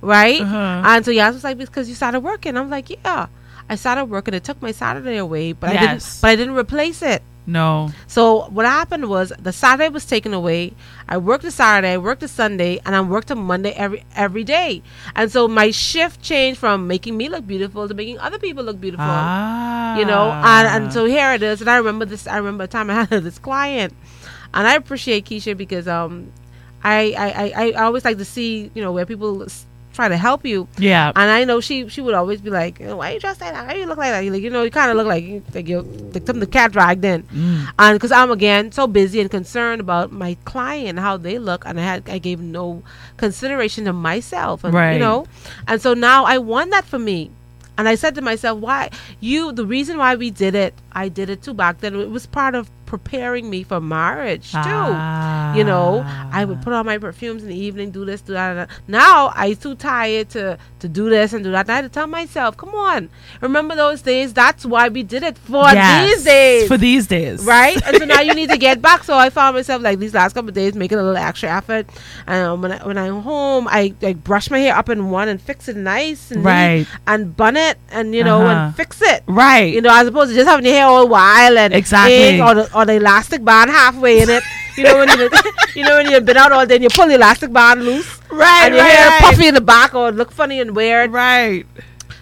right? Uh-huh. And so Yas was like, because you started working. I'm like, yeah. I started working. It took my Saturday away, but I didn't. But I didn't replace it. No. So what happened was the Saturday was taken away. I worked a Saturday, I worked a Sunday, and I worked a Monday every every day. And so my shift changed from making me look beautiful to making other people look beautiful. Ah. You know, and, and so here it is. And I remember this. I remember a time I had this client, and I appreciate Keisha because um, I I, I, I always like to see you know where people try to help you. Yeah. And I know she she would always be like, "Why you dressed like that? Why you look like that? You like, you know, you kind of look like like you like something the cat dragged in." Mm. And because I'm again so busy and concerned about my client how they look, and I had I gave no consideration to myself, and Right. you know, and so now I want that for me. And I said to myself, why you the reason why we did it, I did it too back then. It was part of preparing me for marriage too. You know, I would put on my perfumes in the evening, do this, do that. and that. Now I too tired to to do this and do that. And I had to tell myself, come on, remember those days? That's why we did it for Yes, these days. For these days. right? And so now you need to get back. So I found myself like these last couple of days making a little extra effort. And um, when I, when I'm home, I like brush my hair up in one and fix it nice and Right. and bun it and you know Uh-huh. and fix it. Right. You know, as opposed to just having your hair all wild and Exactly. or the, or the elastic band halfway in it. You know when you you know when you've been out all day and you pull the elastic band loose right. and your right, hair right. puffy in the back or look funny and weird. Right.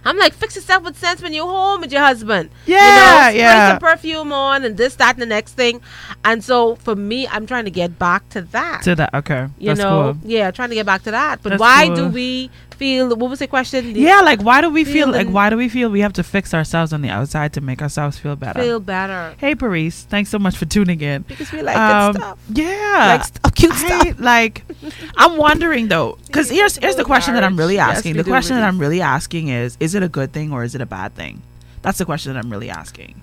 I'm like, fix yourself with sense when you're home with your husband. Yeah, you know, spray yeah. some perfume on and this, that, and the next thing. And so for me, I'm trying to get back to that. To that. Okay. you That's know, cool. yeah, trying to get back to that. But That's why cool. do we feel? What was the question? The- Yeah, like why do we feel like why do we feel we have to fix ourselves on the outside to make ourselves feel better? feel better hey Paris, thanks so much for tuning in. because we like Um, good stuff. Yeah, Like stuff, cute I, stuff. like, I'm wondering though, because here's here's the question that I'm really asking. we the question that. I'm really asking is: Is it a good thing or is it a bad thing? That's the question that I'm really asking.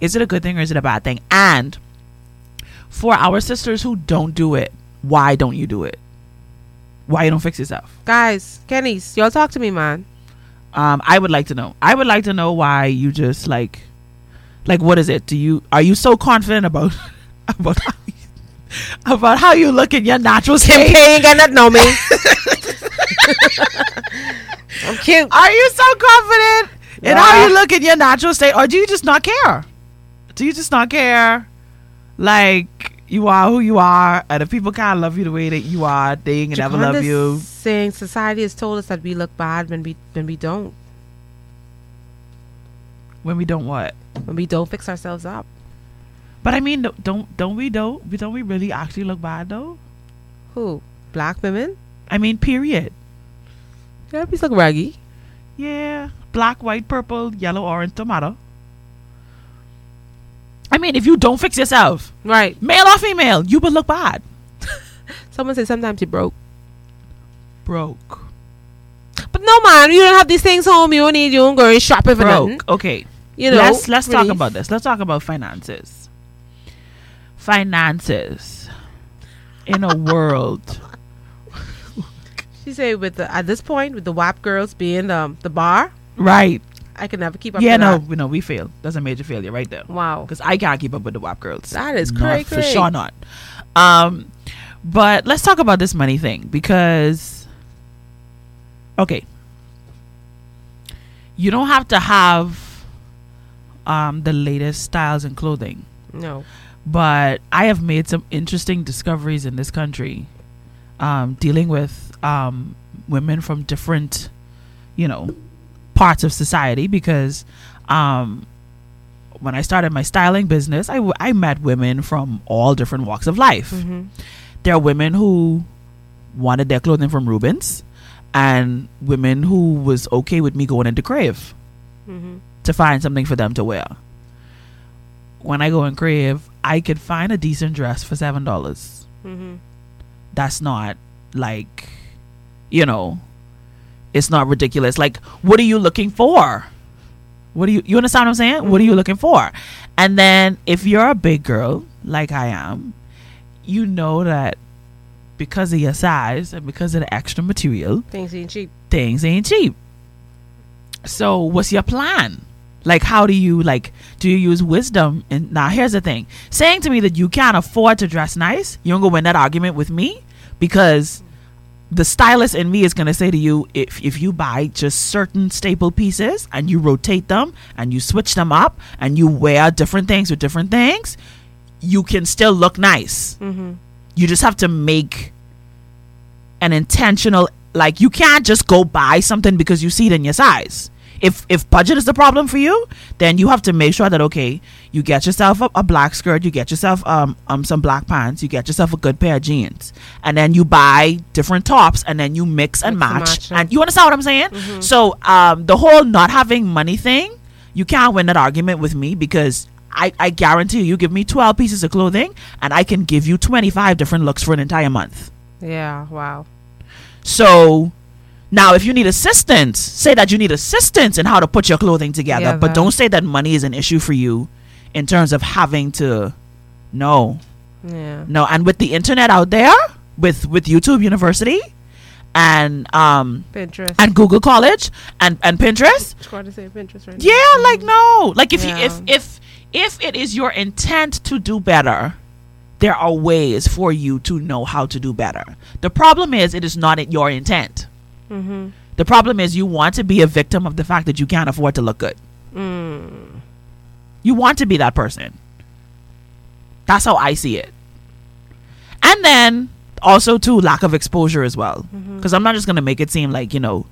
Is it a good thing or is it a bad thing? And for our sisters who don't do it, why don't you do it? Why you don't fix yourself? Guys, Kenny's, y'all talk to me, man. Um, I would like to know. I would like to know why you just like, like, what is it? Do you are you so confident about about how you, about how you look in your natural Kim state? K ain't got nothing on me. I'm cute. Are you so confident in how you look in your natural state, or do you just not care? Do you just not care? Like you are who you are, and if people can't love you the way that you are, they ain't gonna never love you. Saying society has told us that we look bad when we when we don't When we don't what? when we don't fix ourselves up. But I mean, don't- don't we don't we do don't we really actually look bad though? Who? Black women? I mean, period. Yeah, we look raggy. Yeah, black, white, purple, yellow, orange, tomato. I mean, if you don't fix yourself, Right. male or female, you will look bad. Someone said sometimes you broke. Broke. But no man, you don't have these things home. You don't need you don't go shopping for nothing. Broke. Okay. You know. let's let's talk about this. Let's talk about finances. Finances in a world. She said with the at this point with the WAP girls being um the bar, Right. I can never keep up. Yeah, with no, that. we know we fail. That's a major failure right there. Wow. Because I can't keep up with the WAP girls. That is crazy. for sure not. Um, but let's talk about this money thing because, okay, you don't have to have um the latest styles and clothing, No. but I have made some interesting discoveries in this country, um, dealing with um women from different, you know, parts of society because um when I started my styling business, I, w- I met women from all different walks of life. Mm-hmm. There are women who wanted their clothing from Rubens, and women who was okay with me going into Crave Mm-hmm. to find something for them to wear. When I go in Crave, I could find a decent dress for seven dollars. Mm-hmm. That's not like, you know, it's not ridiculous. Like, what are you looking for? What do you you understand what I'm saying? What are you looking for? And then if you're a big girl like I am, you know that because of your size and because of the extra material, Things ain't cheap. things ain't cheap. So what's your plan? Like how do you like do you use wisdom? And now here's the thing. Saying to me that you can't afford to dress nice, you don't go win that argument with me because the stylist in me is gonna say to you, if if you buy just certain staple pieces and you rotate them and you switch them up and you wear different things with different things, you can still look nice. Mm-hmm. You just have to make an intentional like you can't just go buy something because you see it in your size if if budget is the problem for you then you have to make sure that okay you get yourself a, a black skirt you get yourself um, um some black pants you get yourself a good pair of jeans and then you buy different tops and then you mix and Mix and match, match and you understand what i'm saying so um the whole not having money thing you can't win that argument with me because I, I guarantee you, you give me 12 pieces of clothing and I can give you 25 different looks for an entire month. Yeah. Wow. So now, if you need assistance, say that you need assistance in how to put your clothing together, Yeah, but don't say that money is an issue for you in terms of having to. No, Yeah. no, and with the internet out there, with with YouTube University, and um Pinterest. and Google College and and Pinterest, It's hard to say Pinterest right now. yeah, like no, like if you if if if it is your intent to do better, there are ways for you to know how to do better. The problem is it is not your intent. Mm-hmm. The problem is you want to be a victim of the fact that you can't afford to look good. Mm. You want to be that person. That's how I see it. And then also too lack of exposure as well. Because I'm not just gonna make it seem like you know,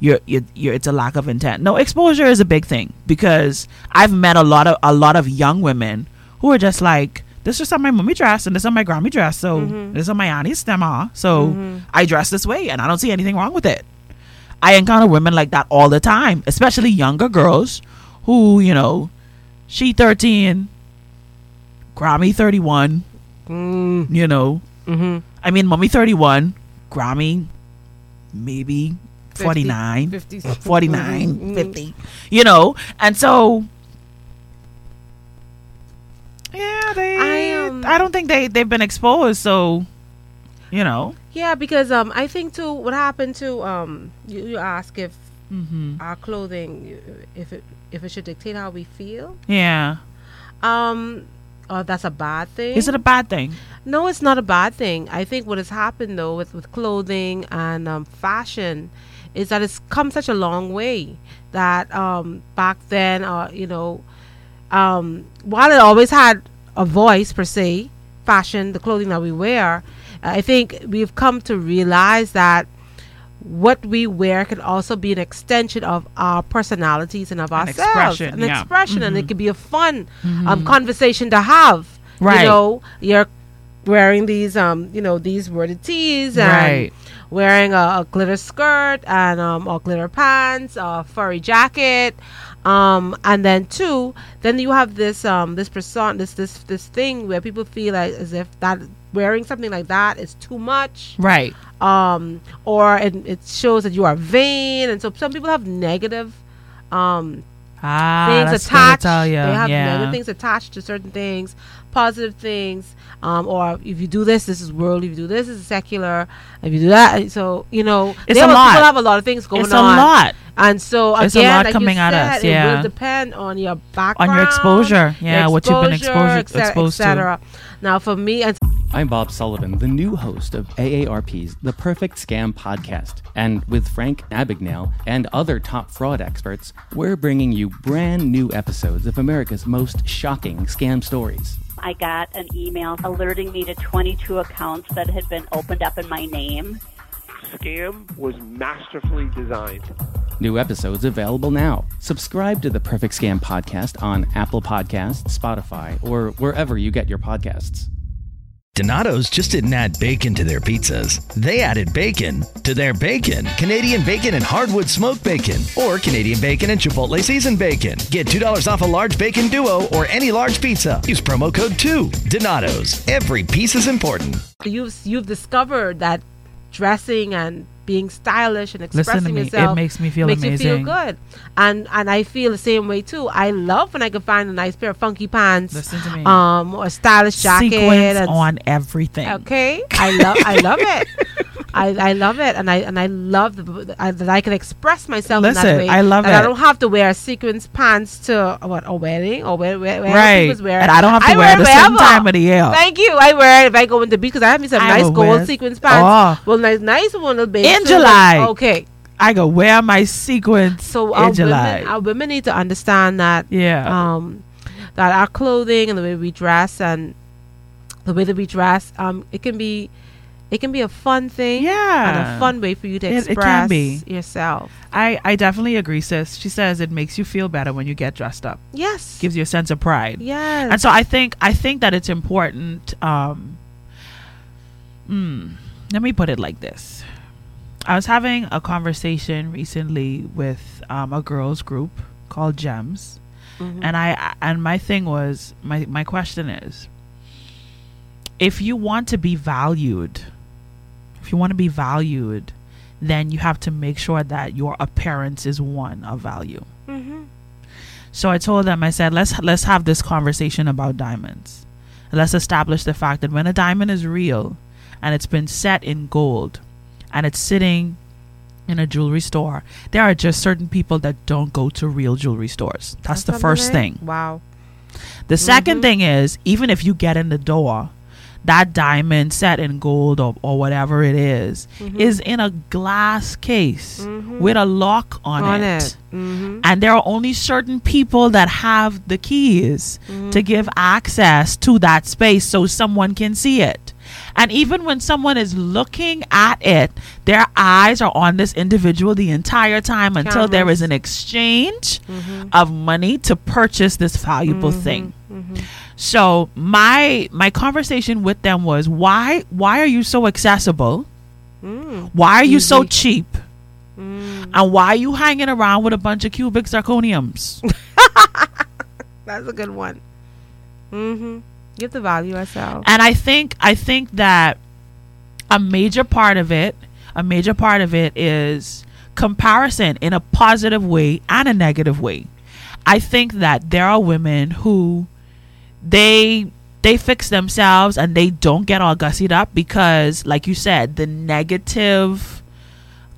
you're, you're you're it's a lack of intent. No, exposure is a big thing because I've met a lot of a lot of young women who are just like. This is how my mommy dress and this is how my grandma dress. So this is my auntie's stemma. So I dress this way and I don't see anything wrong with it. I encounter women like that all the time, especially younger girls who, you know, she 13, Grammy 31, Mm. you know. Mm-hmm. I mean, mommy 31, Grammy maybe 49, 50. 49, Mhm. 50, you know. And so yeah, they I, um, I don't think they they've been exposed, so you know. Yeah, because um, I think too. What happened to um, you, you ask if Mhm. our clothing, if it if it should dictate how we feel. Yeah. Um, oh, that's a bad thing. Is it a bad thing? No, it's not a bad thing. I think what has happened though with, with clothing and um, fashion is that it's come such a long way that um, back then, uh, you know, um, while it always had a voice per se, fashion, the clothing that we wear, I think we've come to realize that what we wear can also be an extension of our personalities and of An ourselves, expression, an yeah. Mm-hmm. expression, and it could be a fun um, conversation to have. Right. You know, you're wearing these, um, you know, these worded tees and Right. Wearing a, a glitter skirt and um, or glitter pants, a furry jacket, um, and then two, then you have this um, this person, this this this thing where people feel like as if that wearing something like that is too much Right. um, or it, it shows that you are vain, and so some people have negative um, Ah, things that's good to attached. They have yeah. negative things attached to certain things, positive things, um, or if you do this, this is worldly. If you do this, this is secular. If you do that, so you know, It's they a have- lot. People have a lot of things going on. It's a lot. and so again, It's a lot like coming you at said, us, It will depend on your background, On your exposure, yeah, your what you've been exposure- et exposed to. et cetera. Now, for me, and I'm Bob Sullivan, the new host of AARP's The Perfect Scam podcast. And with Frank Abagnale and other top fraud experts, we're bringing you brand new episodes of America's most shocking scam stories. I got an email alerting me to 22 accounts that had been opened up in my name. scam was masterfully designed. New episodes available now. Subscribe to the Perfect Scam podcast on Apple Podcasts, Spotify, or wherever you get your podcasts. Donato's just didn't add bacon to their pizzas. They added bacon to their bacon. Canadian bacon and hardwood smoked bacon, or Canadian bacon and Chipotle seasoned bacon. Get $2 off a large bacon duo or any large pizza. Use promo code 2. Donato's. Every piece is important. you've you've discovered that dressing and being stylish and Listen to expressing me. yourself It makes me feel makes you amazing. feel good. And and I feel the same way too. I love when I can find a nice pair of funky pants, Listen to me. um, or a stylish jacket. Sequins and- on everything. Okay, I love I love it. I, I love it, and I and I love the, I, that I can express myself in Listen, that way. I love that I don't have to wear sequins pants to what a wedding or where, where, where Right. wear. And I don't have to I wear it a certain wherever. time of the year. Thank you. I wear it if I go into beach because I have me some I nice gold wear- sequins pants. Oh. Well, nice nice one will be In so, July. like, Okay, I go wear my sequins so our in July. women, our women need to understand that yeah. um, that our clothing and the way we dress and the way that we dress, um, it can be, it can be a fun thing, Yeah. and a fun way for you to It- express yourself. I, I definitely agree, sis. She says it makes you feel better when you get dressed up. Yes, Gives you a sense of pride. yes, And so I think I think that it's important. Um, mm, let me put it like this: I was having a conversation recently with um, a girls group called Gems, Mhm. and I and my thing was my my question is: if you want to be valued, if you want to be valued, then you have to make sure that your appearance is one of value. hmm So I told them, I said, let's let's have this conversation about diamonds. Let's establish the fact that when a diamond is real and it's been set in gold and it's sitting in a jewelry store, there are just certain people that don't go to real jewelry stores. That's, the first thing. Wow. The 2nd Mhm. thing is, even if you get in the door, that diamond set in gold or, or whatever it is, Mhm. is in a glass case Mhm. with a lock on, On it. it. Mhm. And there are only certain people that have the keys Mhm. to give access to that space so someone can see it. And even when someone is looking at it, their eyes are on this individual the entire time until there Cameras. is an exchange Mhm. of money to purchase this valuable thing. So my my conversation with them was why why are you so accessible? Mm. Why are you so cheap? Mm. And why are you hanging around with a bunch of cubic zirconiums? That's a good one. Mm-hmm. Give the value ourselves. and I think I think that a major part of it, a major part of it is comparison in a positive way and a negative way. I think that there are women who they they fix themselves and they don't get all gussied up because like you said the negative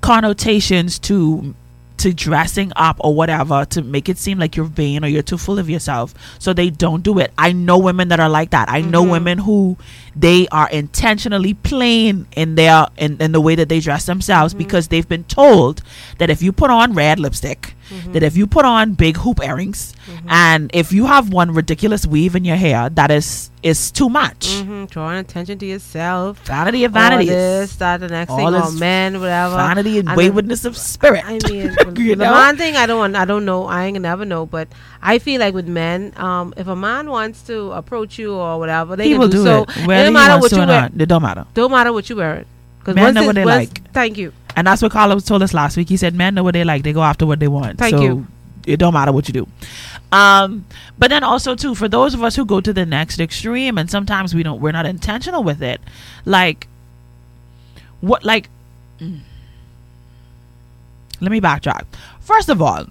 connotations to to dressing up or whatever to make it seem like you're vain or you're too full of yourself. So they don't do it. I know women that are like that. I know Mhm. women who they are intentionally plain in their in, in the way that they dress themselves mm-hmm. because they've been told that if you put on red lipstick mm-hmm. that if you put on big hoop earrings mm-hmm. and if you have one ridiculous weave in your hair that is is too much Mm-hmm. Drawing attention to yourself. vanity of All vanities this, that, the next All thing, or this men, whatever. vanity and waywardness of spirit I mean, You the know? man thing, I don't want, I don't know, I ain't gonna never know, but I feel like with men, um, if a man wants to approach you or whatever, they he can will do, do so. it It whether don't he matter what you wear. it don't matter Don't matter what you wear. Because Men know what they like. Thank you. And that's what Carlos told us last week. He said men know what they like. They go after what they want. Thank so you. It don't matter what you do. Um, but then also too, for those of us who go to the next extreme, and sometimes we don't, we're not intentional with it. Like, what? Like, mm. let me backtrack. First of all,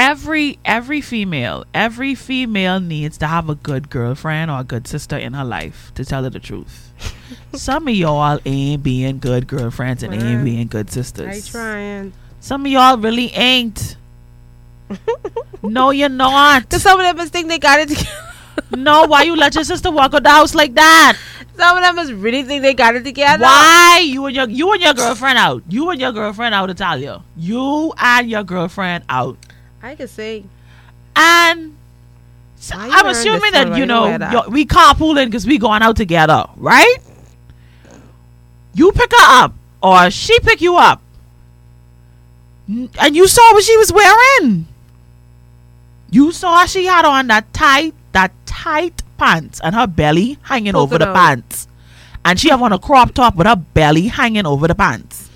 every every female, every female needs to have a good girlfriend or a good sister in her life. To tell her the truth. Some of y'all ain't being good girlfriends and ain't being good sisters I trying. Some of y'all really ain't. no, you're not. Because some of them must think they got it together. no, why you let your sister walk out the house like that? Some of them must really think they got it together. Why you and your you and your girlfriend out? You and your girlfriend out, Italia. You and your girlfriend out, I can say. and so I'm assuming that you know that? we carpooling because we going out together, right? You pick her up, or she pick you up, and you saw what she was wearing. You saw she had on that tight, that tight pants, and her belly hanging over the out. pants, and she have on a crop top with her belly hanging over the pants.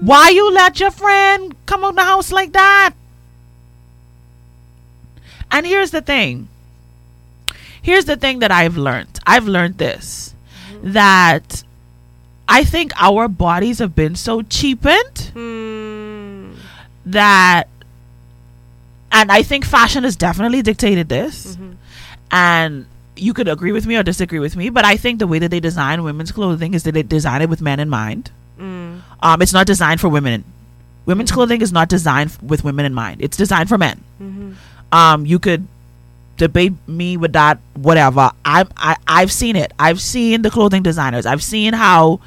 Why you let your friend come out the house like that? And here's the thing. Here's the thing that I've learned. I've learned this that I think our bodies have been so cheapened Hmm. that and I think fashion has definitely dictated this. Mm-hmm. And you could agree with me or disagree with me, but I think the way that they design women's clothing is that they design it with men in mind. Mm. Um, it's not designed for women. Women's clothing is not designed f- with women in mind. It's designed for men. Mm-hmm. Um, you could debate me with that, whatever. I, I I've seen it. I've seen the clothing designers. I've seen how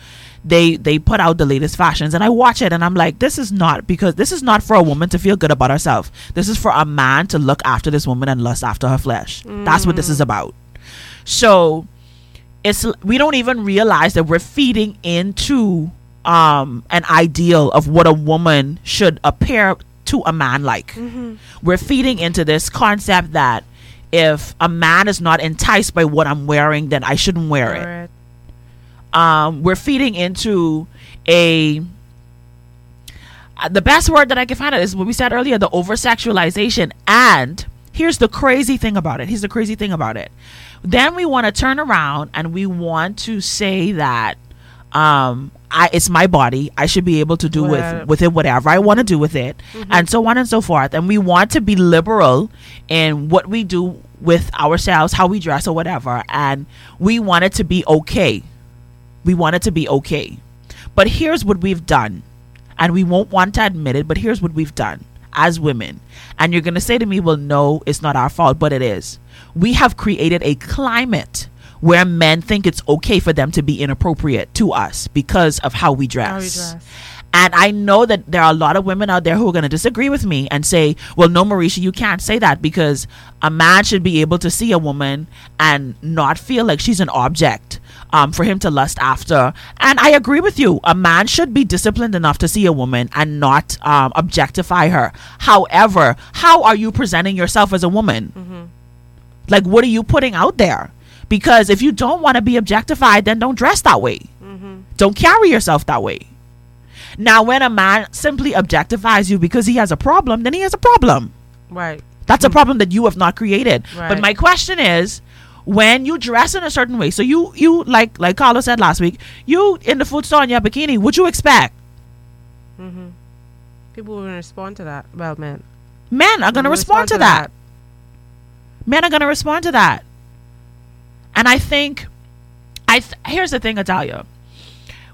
they they put out the latest fashions, and I watch it, and I'm like, this is not because this is not for a woman to feel good about herself. This is for a man to look after this woman and lust after her flesh. That's what this is about. So it's we don't even realize that we're feeding into um an ideal of what a woman should appear to a man like. We're feeding into this concept that if a man is not enticed by what I'm wearing, then I shouldn't wear it. Um, we're feeding into a uh, the best word that I can find out is what we said earlier, the over sexualization. And here's the crazy thing about it. Here's the crazy thing about it. Then we want to turn around and we want to say that um I it's my body. I should be able to do Whatever. with with it whatever I want to do with it, and so on and so forth. And we want to be liberal in what we do with ourselves, how we dress or whatever, and we want it to be okay. We want it to be okay. But here's what we've done, and we won't want to admit it, but here's what we've done as women. And you're going to say to me, well, no, it's not our fault, but it is. We have created a climate where men think it's okay for them to be inappropriate to us because of how we dress. How we dress. And I know that there are a lot of women out there who are going to disagree with me and say, well, no, Mericha, you can't say that because a man should be able to see a woman and not feel like she's an object um, for him to lust after. And I agree with you. A man should be disciplined enough to see a woman and not um, objectify her. However, how are you presenting yourself as a woman? Like, what are you putting out there? Because if you don't want to be objectified, then don't dress that way. Don't carry yourself that way. Now, when a man simply objectifies you because he has a problem, then he has a problem. Right. That's a problem that you have not created. Right. But my question is, when you dress in a certain way, so you you like like Carlos said last week, you in the food store in your bikini, what you expect? Mm-hmm. People will respond to that. Well, men. Men are gonna respond, to that. Men are gonna respond to that. And I think, I th- here's the thing, Italia.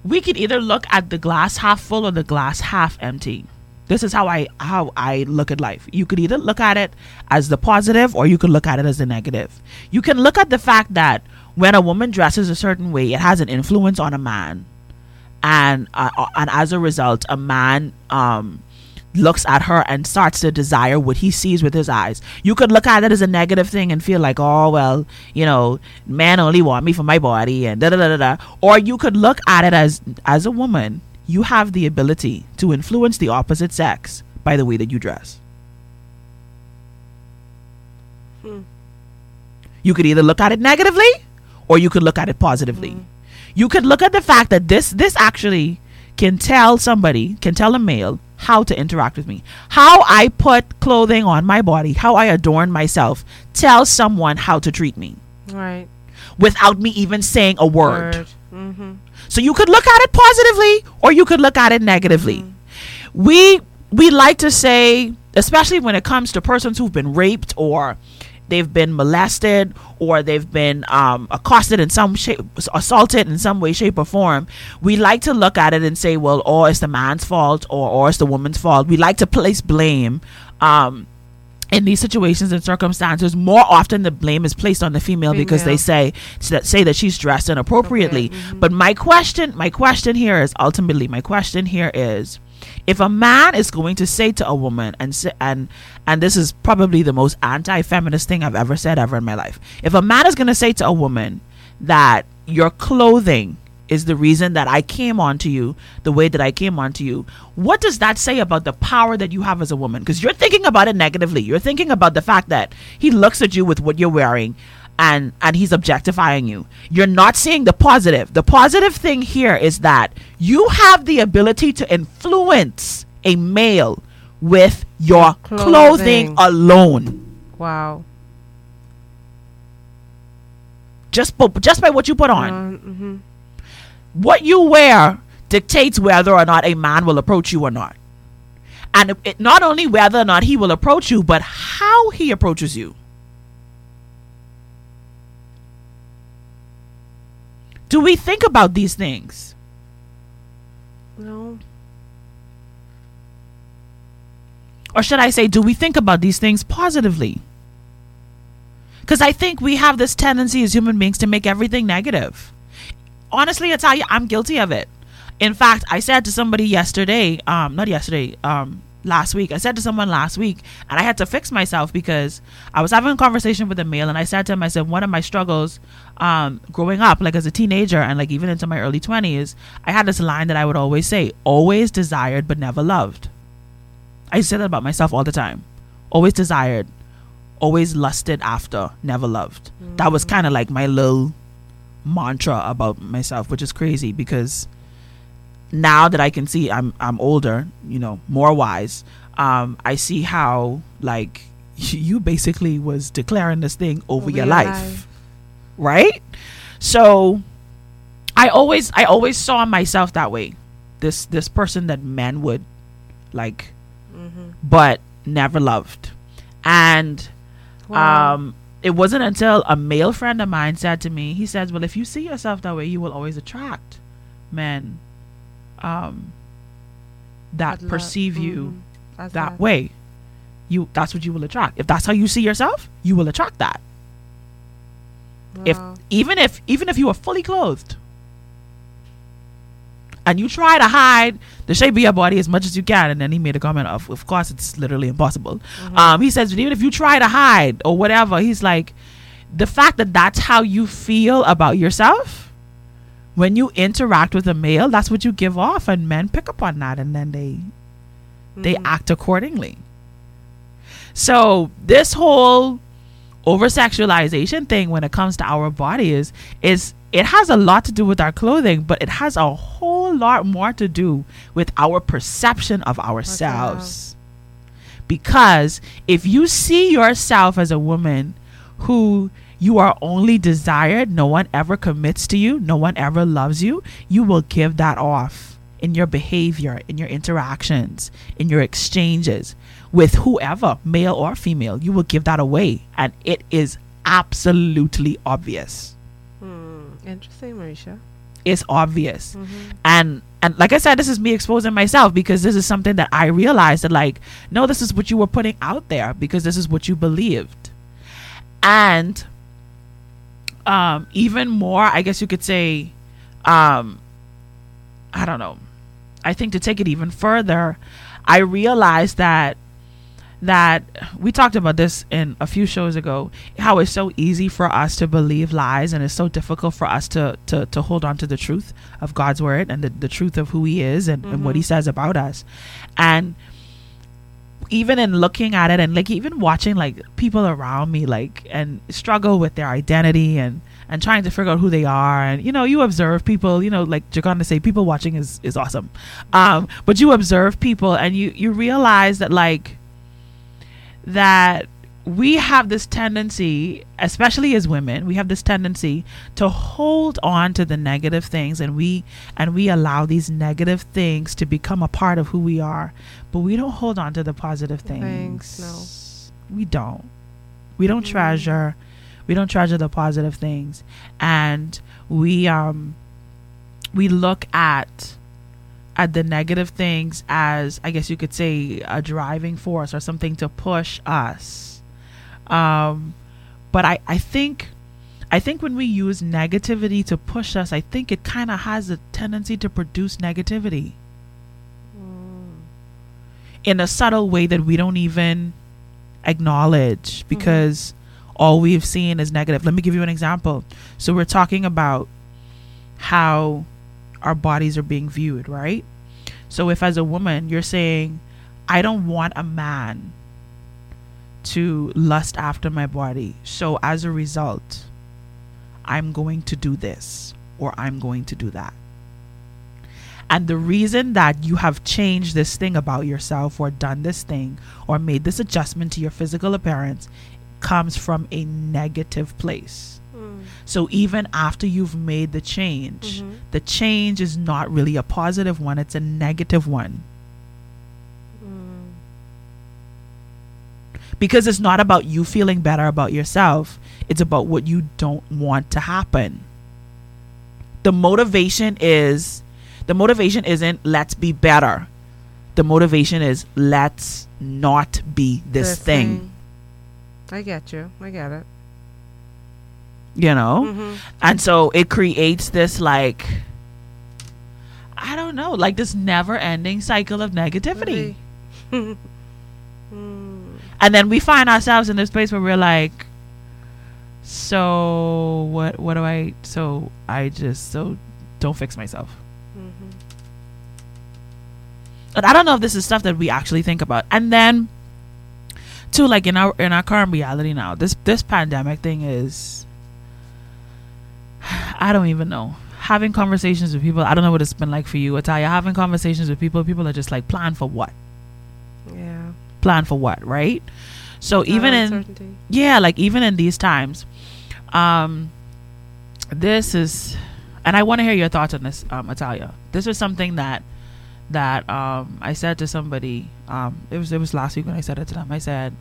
We could either look at the glass half full or the glass half empty. This is how I how I look at life. You could either look at it as the positive or you could look at it as the negative. You can look at the fact that when a woman dresses a certain way, it has an influence on a man, and uh, uh, and as a result, a man um looks at her and starts to desire what he sees with his eyes. You could look at it as a negative thing and feel like, oh well, you know, man only want me for my body and da da da da. Or you could look at it as as a woman, you have the ability to influence the opposite sex by the way that you dress. Hmm. You could either look at it negatively or you could look at it positively. Hmm. You could look at the fact that this this actually can tell somebody, can tell a male how to interact with me. How I put clothing on my body, how I adorn myself, tell someone how to treat me Right. without me even saying a word. Mm-hmm. So you could look at it positively or you could look at it negatively. We we like to say, especially when it comes to persons who've been raped or they've been molested or they've been um, accosted in some shape, assaulted in some way, shape, or form, we like to look at it and say, well, or it's the man's fault or, or it's the woman's fault. We like to place blame. Um, in these situations and circumstances, more often the blame is placed on the female, because they say that say that she's dressed inappropriately. But my question, my question here is ultimately my question here is, if a man is going to say to a woman and say, and and this is probably the most anti-feminist thing I've ever said ever in my life. If a man is going to say to a woman that your clothing is the reason that I came onto you the way that I came onto you. What does that say about the power that you have as a woman? Because you're thinking about it negatively. You're thinking about the fact that he looks at you with what you're wearing and and he's objectifying you. You're not seeing the positive. The positive thing here is that you have the ability to influence a male with your clothing, Clothing. alone. Wow. Just just by what you put on. Um, mhm. what you wear dictates whether or not a man will approach you or not. And it, not only whether or not he will approach you, but how he approaches you. Do we think about these things? No. Or should I say, do we think about these things positively? Because I think we have this tendency as human beings to make everything negative. Honestly, I tell you, I'm guilty of it. In fact, I said to somebody yesterday, um, not yesterday, um, last week, I said to someone last week, and I had to fix myself because I was having a conversation with a male, and I said to him, I said, one of my struggles um, growing up, like as a teenager and like even into my early 20s, I had this line that I would always say always desired but never loved. I say that about myself all the time. Always desired, always lusted after, never loved. That was kind of like my little mantra about myself, which is crazy because now that I can see I'm I'm older, you know, more wise, um, I see how like you basically was declaring this thing over, Over your, your life, life. Right? So I always I always saw myself that way. This this person that men would like but never loved. And Wow. um it wasn't until a male friend of mine said to me, he says, Well if you see yourself that way, you will always attract men um that love- perceive you mhm. That that. way. You that's what you will attract. If that's how you see yourself, you will attract that. If even if even if you are fully clothed and you try to hide the shape of your body as much as you can, and then he made a comment of, of course, it's literally impossible. Um, he says, even if you try to hide or whatever, he's like, the fact that that's how you feel about yourself when you interact with a male, that's what you give off, and men pick up on that, and then they they act accordingly. So this whole over sexualization thing when it comes to our body is is it has a lot to do with our clothing, but it has a whole lot more to do with our perception of ourselves. Because if you see yourself as a woman who you are only desired, no one ever commits to you, no one ever loves you, you will give that off in your behavior, in your interactions, in your exchanges with whoever, male or female. You will give that away, and it is absolutely obvious. Hmm. Interesting, Mericha. It's obvious. And and like I said, this is me exposing myself because this is something that I realized that like, no, this is what you were putting out there because this is what you believed. And um even more, I guess you could say, um I don't know. I think to take it even further, I realized that that we talked about this in a few shows ago how it's so easy for us to believe lies and it's so difficult for us to to, to hold on to the truth of god's word and the, the truth of who he is and, and what he says about us. And even in looking at it and like even watching like people around me like and struggle with their identity and and trying to figure out who they are and you know you observe people you know like gonna say people watching is is awesome. Um but you observe people and you you realize that like that we have this tendency, especially as women, we have this tendency to hold on to the negative things and we and we allow these negative things to become a part of who we are. But we don't hold on to the positive things. Thanks, no. We don't. We don't treasure we don't treasure the positive things. And we um we look at at the negative things as I guess you could say a driving force or something to push us. Um, but I, I think I think when we use negativity to push us, I think it kind of has a tendency to produce negativity in a subtle way that we don't even acknowledge because all we've seen is negative. Let me give you an example. So we're talking about how our bodies are being viewed, right? So if as a woman you're saying, I don't want a man to lust after my body. So as a result, I'm going to do this or I'm going to do that. And the reason that you have changed this thing about yourself or done this thing or made this adjustment to your physical appearance comes from a negative place. So even after you've made the change, Mhm. the change is not really a positive one, it's a negative one. Mm. Because it's not about you feeling better about yourself, it's about what you don't want to happen. The motivation is the motivation isn't let's be better. The motivation is let's not be this, thing. I get you. I get it. You know Mhm. and so it creates this like i don't know like this never ending cycle of negativity Mm. and then we find ourselves in this place where we're like so what what do i so i just so don't fix myself Mm-hmm. and i don't know if this is stuff that we actually think about and then too like in our in our current reality now this this pandemic thing is i don't even know. Having conversations with people i don't know what it's been like for you Italia having conversations with people people are just like plan for what? Yeah. plan for what right? So even in yeah like even in these times um this is and i want to hear your thoughts on this um Italia this was something that that um i said to somebody um it was it was last week when i said it to them. I said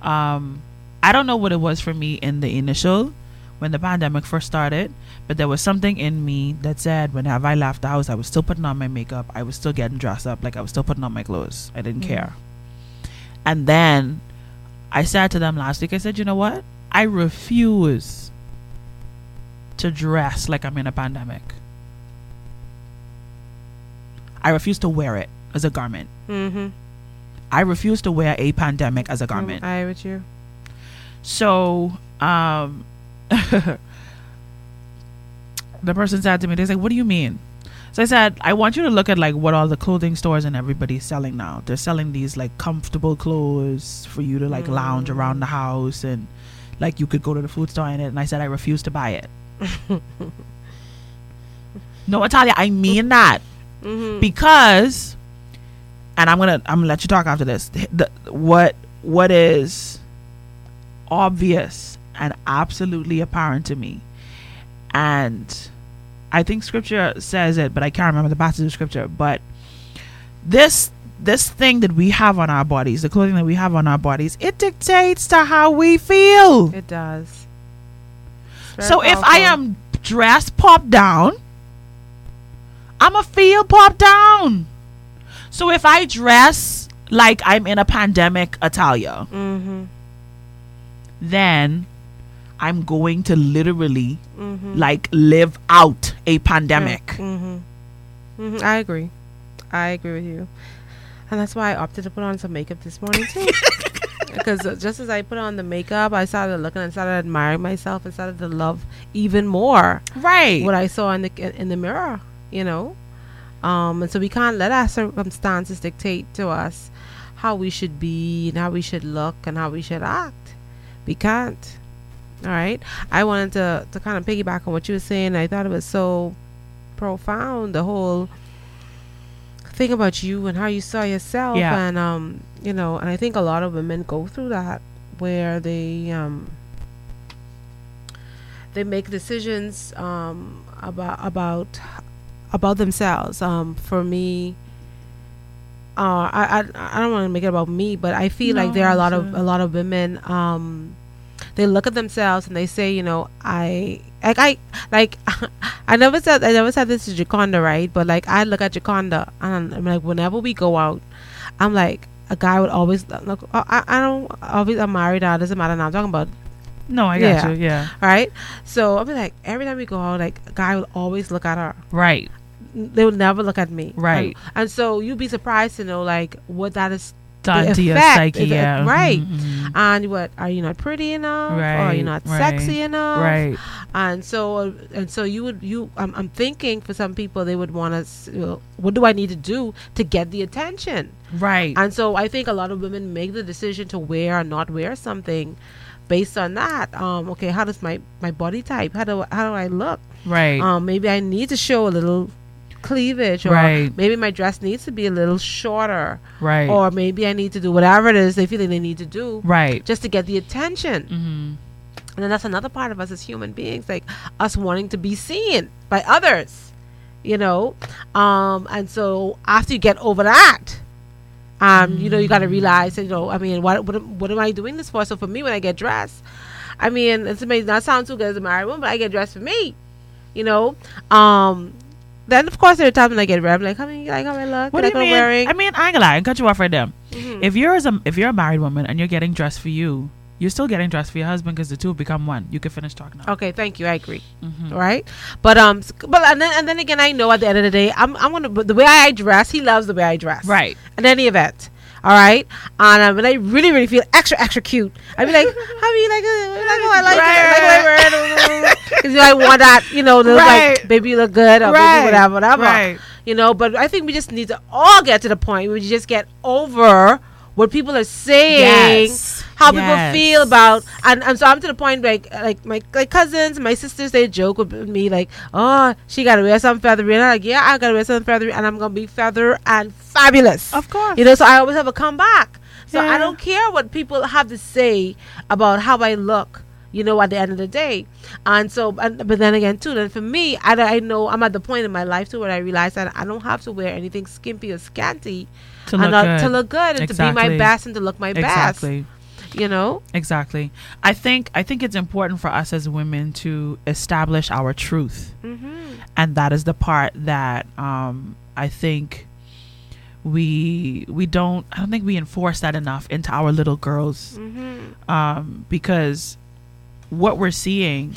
um i don't know what it was for me in the initial when the pandemic first started but there was something in me that said whenever i left the house i was still putting on my makeup i was still getting dressed up like i was still putting on my clothes i didn't Mhm. care and then I said to them last week, I said, you know what? I refuse to dress like I'm in a pandemic. I refuse to wear it as a garment. Mm-hmm. I refuse to wear a pandemic as a garment. I with you. So, um, the person said to me, they said, What do you mean? So I said, I want you to look at like what all the clothing stores and everybody's selling now. They're selling these like comfortable clothes for you to like lounge around the house and like you could go to the food store in it. And I said, I refuse to buy it. no, Natalia, I mean that Mhm. because, and I'm gonna I'm gonna let you talk after this. The, what what is obvious and absolutely apparent to me, and I think Scripture says it, but I can't remember the passage of Scripture. But this this thing that we have on our bodies, the clothing that we have on our bodies, it dictates to how we feel. It does. So very if I am dressed pop down, I'ma feel pop down. So if I dress like I'm in a pandemic Italia, Mm-hmm. then I'm going to literally Mhm. like live out a pandemic. Mm-hmm. hmm I agree. I agree with you, and that's why I opted to put on some makeup this morning too. Because just as I put on the makeup, I started looking and started admiring myself and started to love even more Right. what I saw in the in the mirror. You know, um, and so we can't let our circumstances dictate to us how we should be and how we should look and how we should act. We can't. All right. I wanted to to kind of piggyback on what you were saying. I thought it was so profound. The whole thing about you and how you saw yourself, Yeah. and um, you know, and I think a lot of women go through that where they um they make decisions um about about about themselves. Um, for me, uh, I I, I don't want to make it about me, but I feel like there are a lot of a lot of women. Um, they look at themselves and they say, you know, I like I like I never said I never said this to Jaconda, right? But like I look at Jaconda and I'm like, whenever we go out, I'm like a guy would always look. I, I don't obviously I'm married now. It doesn't matter now. I'm talking about No, I got you. Yeah. Right. So I'll be like, every time we go out, like a guy will always look at her. Right. They would never look at me. Right. And, and so you'd be surprised to know like what that is The to your effect psyche, is- yeah. Right. Mhm, mhm. And what are you not pretty enough? Or are you not right, sexy enough? right. And so and so you would you I'm, I'm thinking for some people they would want to well, what do I need to do to get the attention? Right. And so I think a lot of women make the decision to wear or not wear something based on that. Um, okay, how does my, my body type? How do how do I look? Right. Um, maybe I need to show a little cleavage, or Right. maybe my dress needs to be a little shorter, Right. Or maybe I need to do whatever it is they feel like they need to do, Right. just to get the attention. Mm-hmm. And then that's another part of us as human beings, like us wanting to be seen by others, you know. Um, and so after you get over that, um, you know, you got to realize, you know, I mean, what, what what am I doing this for? So for me, when I get dressed, I mean, it's amazing. Not sound too good as a married woman, but I get dressed for me, you know. Um, then of course there are times when I get ready, I'm like, how many like how I look? What do you mean? wearing? I mean, I ain't gonna lie, I cut you off right there. Mhm. If you're as a if you're a married woman and you're getting dressed for you, you're still getting dressed for your husband because the two become one. You can finish talking now. Okay, thank you. I agree. Mhm. Right, but um, but and then and then again, I know at the end of the day, I'm I'm gonna the way I dress. He loves the way I dress. Right. In any event. All right, and and I really, really feel extra, extra cute. I'd be like, "How do you like it? Like, oh, I like it. Like, because you know, I want that. You know, to Right. like, baby, you look good, or Right. baby, whatever, whatever. Right. You know, but I think we just need to all get to the point where we just get over what people are saying, Yes. How Yes. people feel about, and, and so I'm to the point like like my like cousins, my sisters, they joke with me like, oh, she gotta wear some feathery, and I'm like, yeah, I gotta wear some feathery, and I'm gonna be feather and fabulous, Of course. you know. So I always have a comeback. So Yeah. I don't care what people have to say about how I look. You know, at the end of the day, and so, and, but then again, too, then for me, I, I know I'm at the point in my life too where I realize that I don't have to wear anything skimpy or scanty To and uh, look not- good. to look good and to be my best and to look my Exactly. best. You know, Exactly. I think I think it's important for us as women to establish our truth, Mhm. and that is the part that um, I think we we don't. I don't think we enforce that enough into our little girls, Mhm. um, because what we're seeing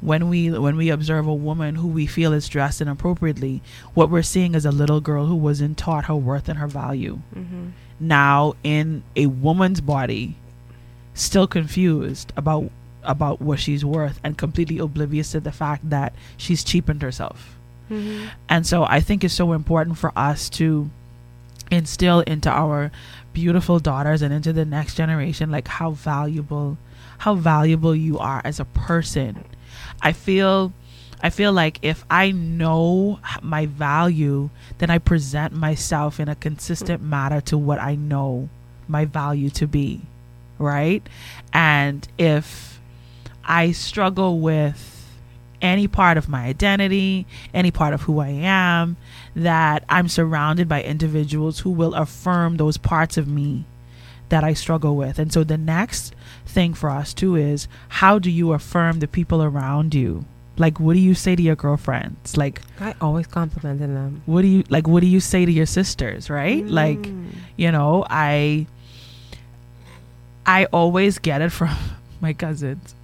when we when we observe a woman who we feel is dressed inappropriately, what we're seeing is a little girl who wasn't taught her worth and her value. Mhm. Now in a woman's body, still confused about about what she's worth and completely oblivious to the fact that she's cheapened herself. Mhm. And so I think it's so important for us to instill into our beautiful daughters and into the next generation like how valuable how valuable you are as a person. I feel I feel like if I know my value, then I present myself in a consistent manner to what I know my value to be, right? And if I struggle with any part of my identity, any part of who I am, that I'm surrounded by individuals who will affirm those parts of me that I struggle with. And so the next thing for us too is how do you affirm the people around you? Like what do you say to your girlfriends? Like I always complimenting them. what do you like what do you say to your sisters, right? Like Mm. you know, I I always get it from my cousins.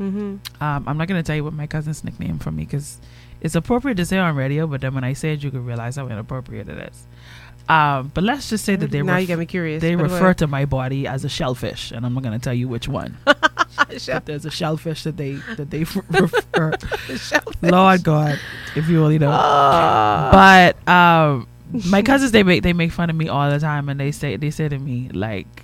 Mhm. Um, I'm not gonna tell you what my cousin's nickname for me because it's appropriate to say on radio, but then when I say it, you can realize how inappropriate it is. Um, but let's just say that they Now you ref- got me curious. They refer to my body as a shellfish, and I'm not gonna tell you which one. but there's a shellfish that they that they refer. Lord God, if you only know. Ah. but um, my cousins they make they make fun of me all the time, and they say they say to me like,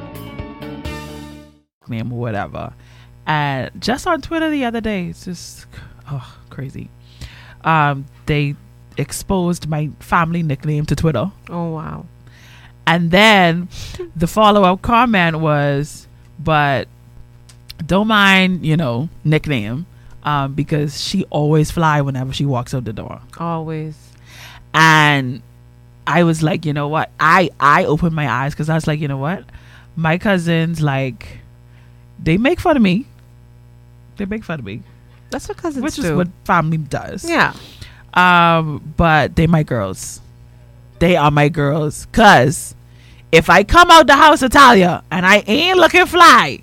Name or whatever. And just on Twitter the other day, it's just oh crazy. Um, they exposed my family nickname to Twitter. Oh wow. And then the follow up comment was, but don't mind, you know, nickname. Um, because she always fly whenever she walks out the door. Always. And I was like, you know what? I I opened my eyes because I was like, you know what? My cousins like they make fun of me. They make fun of me, That's what cousins do. which do. is what family does. Yeah. Um, but they my girls. They are my girls. Cause if I come out the house, Italia, and I ain't looking fly,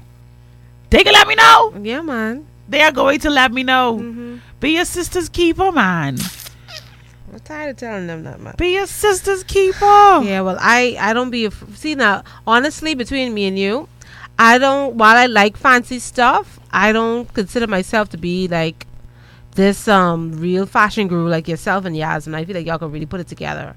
they can let me know. Yeah, man. They are going to let me know. Mm-hmm. Be your sister's keeper, man. I'm tired of telling them that, man. Be your sister's keeper. Yeah, well, I I don't be af- see now. Honestly, between me and you, I don't. While I like fancy stuff, I don't consider myself to be like this um real fashion guru like yourself and Yasmin. I feel like y'all can really put it together,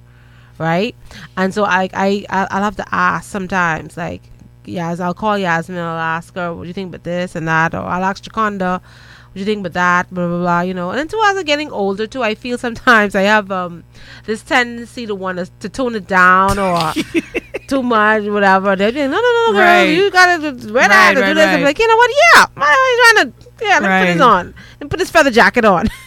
right? And so I I I'll have to ask sometimes like. Yas, I'll call Yasmin. I'll ask her, "What do you think about this and that?" Or I'll ask Jaconda, "What do you think about that?" Blah blah blah. You know. And too, as I'm getting older, too, I feel sometimes I have um this tendency to want to, to tone it down or too much, whatever. They're like, no, no, no, no, girl, Right. you gotta do wear Right, that or do this. I'm right. like, you know what? Yeah, you trying to? Yeah, let me put this on and put this feather jacket on.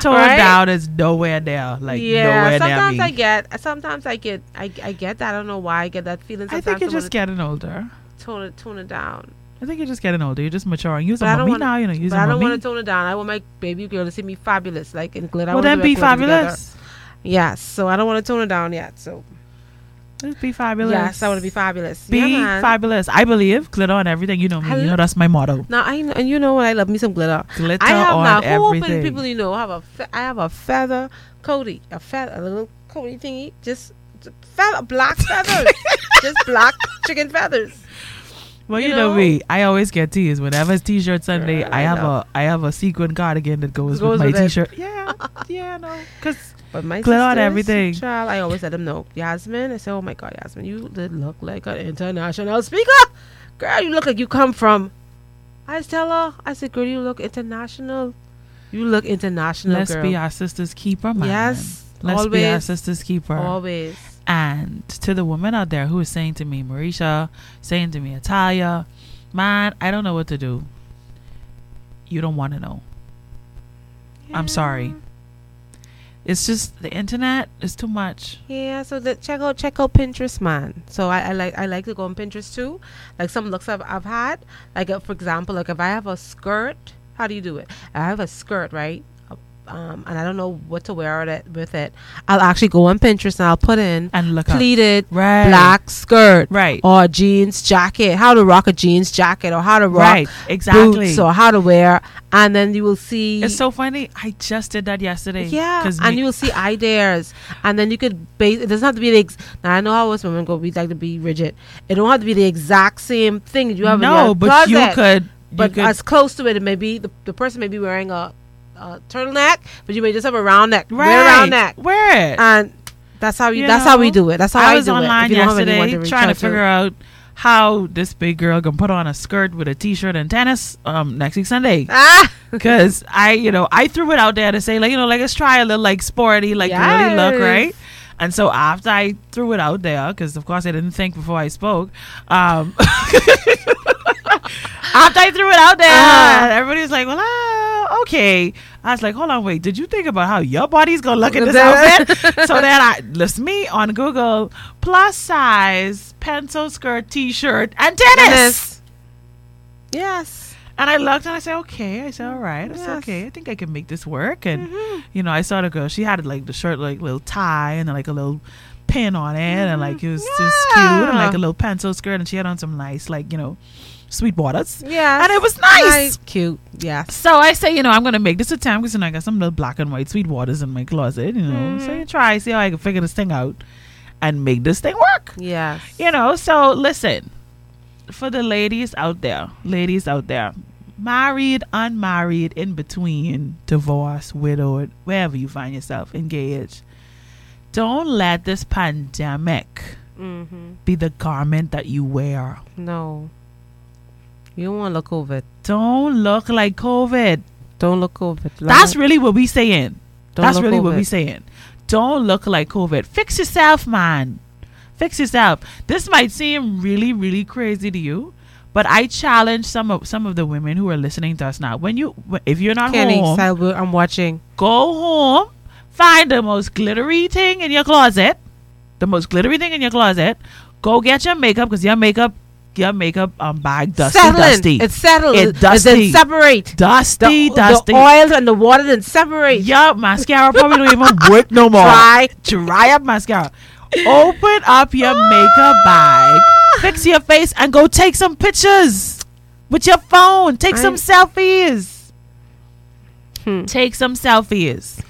Tone Right? down is nowhere there. Like yeah, sometimes me. I get, sometimes I get, I, I get that. I don't know why I get that feeling. I think you're just getting older. tone it, tone it down. I think you're just getting older. You're just maturing. I a don't mommy want, now. You know, you're but a I don't want to tone it down. I want my baby girl to see me fabulous, like in glitter. Well, then be together. fabulous. Yes, so I don't want to tone it down yet. So Just be fabulous. yes, I want to be fabulous. Be yeah, fabulous. I believe glitter on everything. You know me. I you know that's my motto. Now I know, and you know what I love me some glitter. Glitter I have on now. Everything. people you know have a fe- I have a feather Cody, a feather, a little Cody thingy, just feather, black feathers, just black chicken feathers. Well, you, you know, know? me. I always get teased whenever it's T-shirt Sunday. Girl, I, I have a I have a sequin cardigan that goes, Goes with my with. T-shirt. Yeah, yeah, no, because But my Glitter on sisters, everything. Child, I always let them know. Yasmin, I say, oh my God, Yasmin, you did look like an international speaker. Girl, you look like you come from. I tell her, I said, girl, you look international. You look international, let's girl. be our sister's keeper, man. Yes, let's be our sister's keeper. Always. And to the woman out there who is saying to me, Mericha, saying to me, Italia, man, I don't know what to do. You don't want to know. I'm sorry. It's just the internet is too much. Yeah, so the, check out check out Pinterest, man. So I, I like I like to go on Pinterest too. Like some looks I've I've had. Like uh, for example, like if I have a skirt, how do you do it? I have a skirt, right? Um, and I don't know what to wear with it. With it, I'll actually go on Pinterest and I'll put in And look pleated Right. black skirt, Right. or jeans jacket. How to rock a jeans jacket, or how to rock Right, exactly. boots, or how to wear. And then you will see It's so funny. I just did that yesterday. yeah, and you will see ideas, and then you could base. It doesn't have to be the. Ex- now I know how us women go. We like to be rigid. It don't have to be the exact same thing you have. in No, but you could- you But could- as close to it, it may be the, the person may be wearing a, a turtleneck, but you may just have a round neck. Wear a Right. round neck. Wear it. And that's how you. You that's how we do it. That's how I I, was online If you don't have anyone yesterday reach trying to figure out how this big girl can put on a skirt with a t-shirt and tennis um next week Sunday. Ah, Because I, you know, I threw it out there to say like, you know, like let's try a little like sporty, like girly look, right? And so after I threw it out there, because of course I didn't think before I spoke. Um, after I threw it out there, Uh-huh. everybody was like, "Well, ah, okay." I was like, "Hold on, wait. Did you think about how your body's gonna look in this outfit?" so then I list me on Google plus size pencil skirt, t-shirt, and tennis. Tennis. yes. And I looked and I said, okay. I said, all right. I said, okay. I think I can make this work. And you know, I saw the girl. She had like the shirt, like little tie, and like a little pin on it, and like it was just cute, and like a little pencil skirt, and she had on some nice, like you know, sweet waters. Yeah. and it was nice. Cute. Yeah. So I say, you know, I'm gonna make this attempt because you know, I got some little black and white sweet waters in my closet. You know, so you try, see how I can figure this thing out, and make this thing work. Yeah. You know, so listen, for the ladies out there, ladies out there, married, unmarried, in between, divorced, widowed, wherever you find yourself, engaged, don't let this pandemic Mm-hmm. be the garment that you wear. No. You don't want to look COVID. Don't look like COVID. Don't look COVID. That's really what we saying. Don't That's really what we saying. Don't look like COVID. Fix yourself, man. Fix yourself. This might seem really, really crazy to you, but I challenge some of some of the women who are listening to us now. When you, if you're not Kenny, home, Salvo, I'm watching. go home, find the most glittery thing in your closet, the most glittery thing in your closet. Go get your makeup because your makeup, your makeup um bag dusty, Settling. dusty. It's settled. It It dusty. didn't separate. dusty, the, dusty. The oil and the water didn't separate. Yup, mascara probably don't even work no more. Dry. Dry up mascara. Open up your makeup bag, fix your face, and go take some pictures with your phone. Take some selfies. Hmm. Take some selfies.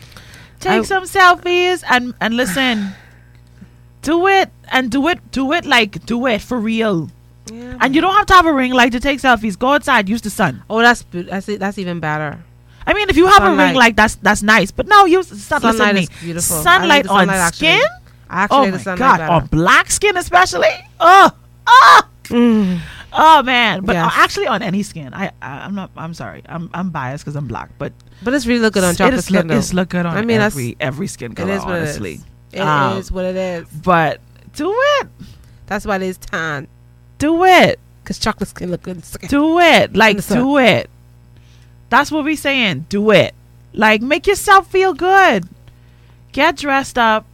Take I- some selfies and and listen. Do it and do it. Do it like do it for real. Yeah, And you don't have to have a ring light to take selfies. Go outside, use the sun. Oh, that's that's that's even better. I mean, if you have a ring light, that's that's nice. But no, use sun, listen to me. beautiful. I like Sunlight on actually. skin. I actually oh my sunlight god, better. on black skin especially. Oh, oh, Mm. oh man. But uh, Yes. actually, on any skin, I, I I'm not. I'm sorry. I'm I'm biased because I'm black. But But it's really look good on chocolate skin look, it's look good on I mean, every every skin color. is what honestly, it is. It Um, is what it is. But do it. That's why it is tan. Do it. Cause chocolate skin look good. Do it. Like do it. That's what we're saying. Do it. Like make yourself feel good. Get dressed up.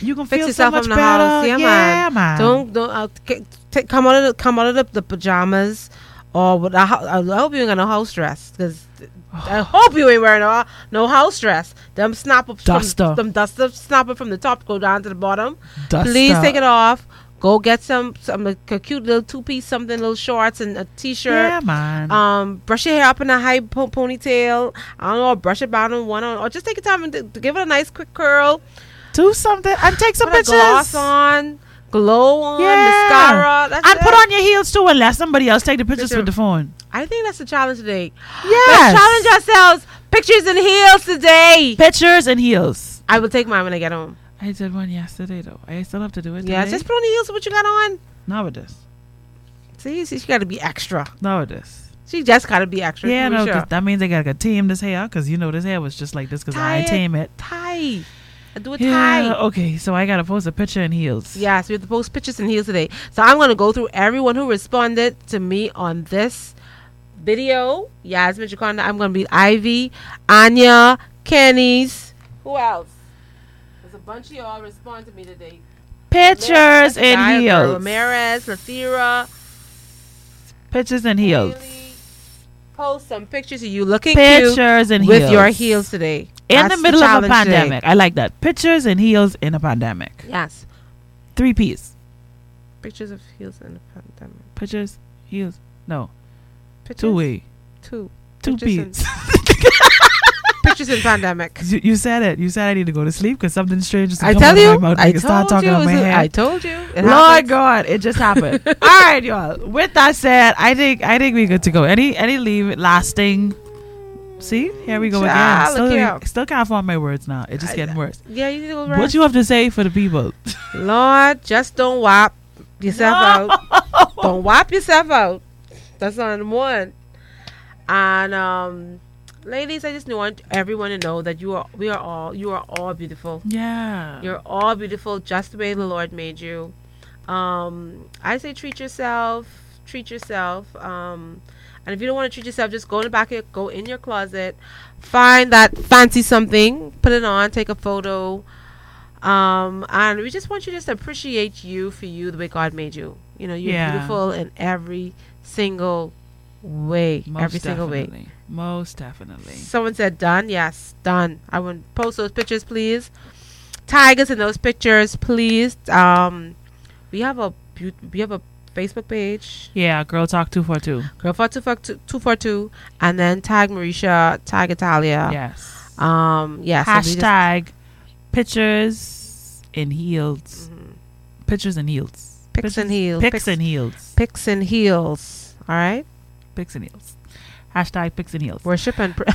You can Fix feel yourself so much in the better. house. Yeah, yeah man. Don't don't uh, t- come out of the come out of the, the pajamas or hou- I hope you ain't got no house dress because I hope you ain't wearing no no house dress. Them snap up Duster. from them duster snap up from the top go down to the bottom. Duster. Please take it off. Go get some some a cute little two piece something, little shorts and a t shirt. Yeah, man. Um, brush your hair up in a high po- ponytail. I don't know, brush it down on one on, or just take your time and d- give it a nice quick curl. Do something and take some Put pictures. gloss on, glow on, Yeah. mascara. And it. put on your heels too and let somebody else take the pictures Picture. with the phone. I think that's the challenge today. Yes. Let's challenge ourselves. Pictures in heels today. Pictures and heels. I will take mine when I get home. I did one yesterday though. I still have to do it. Yeah, today. just put on the heels of what you got on. not nowadays. See, see, she got to be extra. Nowadays. She just got to be extra. Yeah, no, sure. that means they gotta tame this hair because you know this hair was just like this because I tame it. tie. I do a Yeah. tie. Okay, so I gotta post a picture in heels. Yes, we have to post pictures in heels today. So I'm going to go through everyone who responded to me on this video. Yasmin Jaconda. I'm going to be Ivy, Anya, Kenny's. Who else? Bunch of y'all respond to me today. Pictures and Diana heels. Ramirez, Lathira. Pictures and heels. Post some pictures of you looking Pictures cute in with your heels. today. In That's the middle of a challenge today. pandemic. I like that. Pictures and heels in a pandemic. Yes. Three P's. Pictures of heels in a pandemic. Pictures, heels. No. Pictures? Two way. Two. Two Pictures P's. Pictures in pandemic. you, you said it. You said I need to go to sleep because something strange is I tell you. of my mouth. I can start told talking you. on my hair. I told you. Lord happens. God, it just happened. All right, y'all. With that said, I think I think we're good to go. Any any leave lasting? See, here we go Child, again. Still, still can't find my words now. It's just getting worse. Yeah, you need to go What you have to say for the people? Lord, just don't whop yourself out. Don't whop yourself out. That's on one. And um, ladies, I just want everyone to know that you are, we are all, you are all beautiful. Yeah. You're all beautiful, just the way the Lord made you. Um, I say treat yourself, treat yourself. Um, and if you don't want to treat yourself, just go in the back, of, go in your closet, find that fancy something, put it on, take a photo. Um, and we just want you just to appreciate you for you the way God made you. You know, you're Yeah. beautiful in every single way. Most every single definitely. Most definitely. Someone said done. Yes, done. I would post those pictures, please. Tigers in those pictures, please. Um, we have a we have a Facebook page, Yeah, girl talk two four two. girl for two four two two four two, and then tag Mericha, tag Italia. Yes. Um. Just- Hashtag pictures in heels. Pictures in heels. Mm-hmm. Pics and heels. Pics- and heels. Pics and heels. All right. Pics and heels. Hashtag pics and heels. Worship and pra-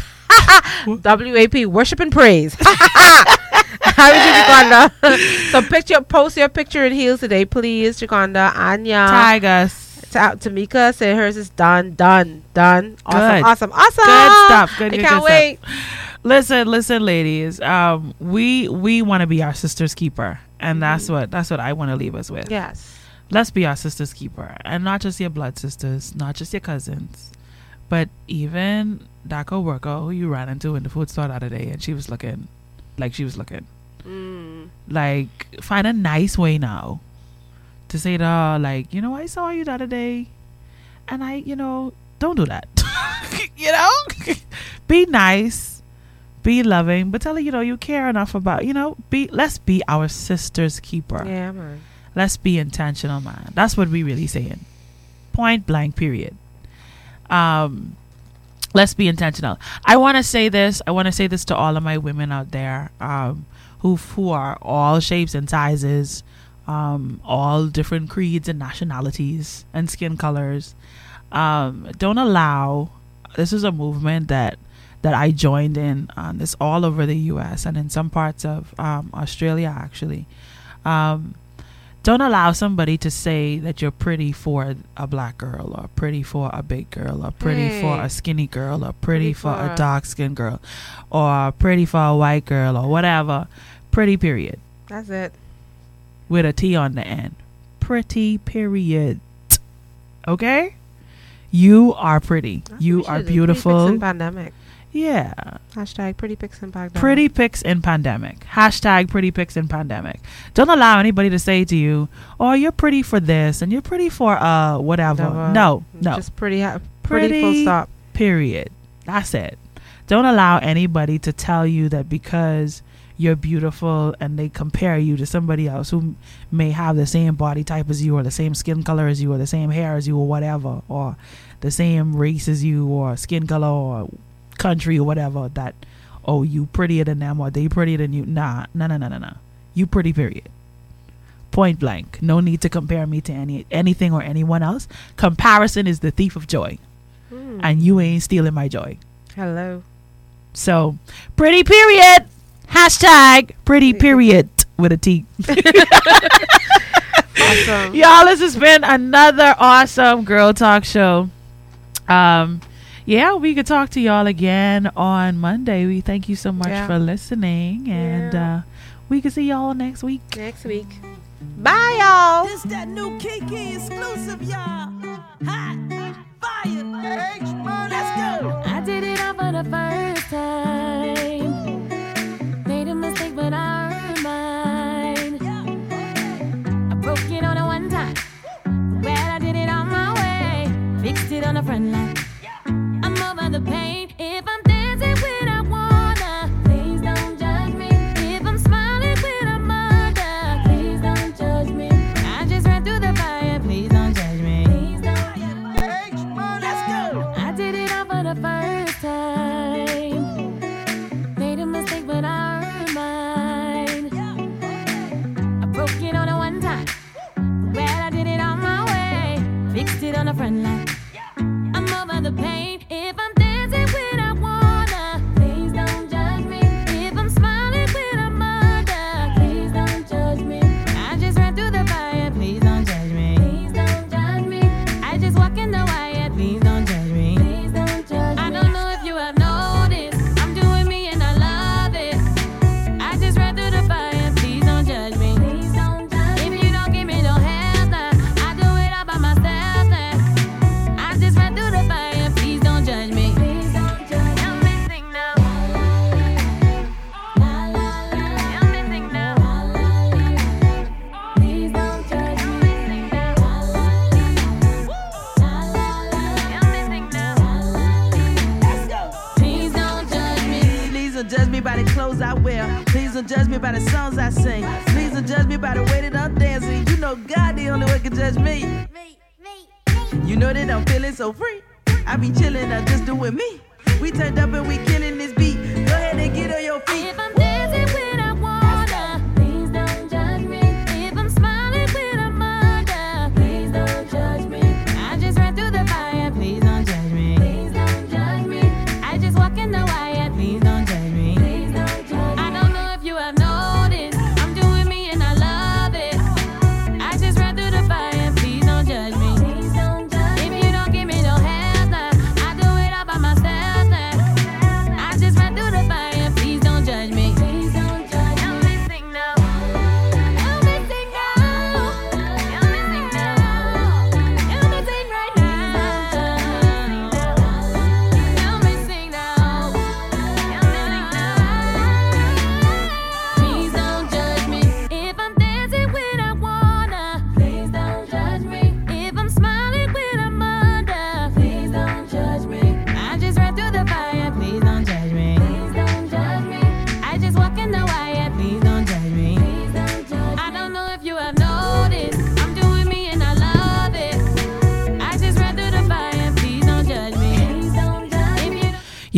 WAP. Worship and praise. How is it, Jaconda? so picture, post your picture in heels today, please, Jaconda. Anya. Tag us. Ta- Tamika said hers is done, done, done. Awesome, Good. awesome, awesome. Good stuff. Good, I good, can't good wait. Stuff. Listen, listen, ladies. Um, we we want to be our sister's keeper, and that's what that's what I want to leave us with. Yes. Let's be our sister's keeper, and not just your blood sisters, not just your cousins, but even that coworker who you ran into in the food store the other day, and she was looking like she was looking. Mm. Like, find a nice way now to say to her, like, you know, I saw you the other day, and I, you know, don't do that. you know, be nice, be loving, but tell her, you know, you care enough about, you know, be. Let's be our sister's keeper. Yeah, man. Let's be intentional, man. That's what we really saying. Point blank. Period. Um, let's be intentional. I want to say this. I want to say this to all of my women out there, um, who who are all shapes and sizes, um, all different creeds and nationalities and skin colors. Um, don't allow. This is a movement that that I joined in. Um, it's all over the U.S. and in some parts of um, Australia, actually. Um, don't allow somebody to say that you're pretty for a black girl or pretty for a big girl or pretty for a skinny girl or pretty, Pretty for, for a dark skinned girl or pretty for a white girl or whatever. Pretty period. That's it. With a T on the end. Pretty period. Okay? You are pretty. You are should do Pretty beautiful. pandemic. Yeah. Hashtag pretty pics in pandemic. Pretty pics in pandemic. Hashtag pretty pics in pandemic. Don't allow anybody to say to you, "Oh, you're pretty for this and you're pretty for uh whatever." Never. No, no. Just pretty. Ha- pretty. Full stop. Period. That's it. Don't allow anybody to tell you that because you're beautiful and they compare you to somebody else who may have the same body type as you or the same skin color as you or the same hair as you or whatever or the same race as you or skin color or country or whatever that oh you prettier than them or they prettier than you. Nah no no no no no you pretty period. Point blank. No need to compare me to any anything or anyone else. Comparison is the thief of joy. Hmm. and you ain't stealing my joy. Hello. so pretty period. Hashtag pretty period with a t. Awesome. y'all this has been another awesome girl talk show. Um yeah we could talk to y'all again on monday we thank you so much Yeah. for listening and uh we can see y'all next week Next week. Bye, y'all. This that new Kiki exclusive, y'all. Hot fire. Let's go. I did it all for the first time. Made a mistake, but I earned mine. I broke it on a one time. Well, I did it on my way. Fixed it on the front line. The pain. Please don't judge me by the songs I sing. Please don't judge me by the way that I'm dancing. You know God the only one can judge me. You know that I'm feeling so free. I be chilling, I'm just doing me. We turned up and we killing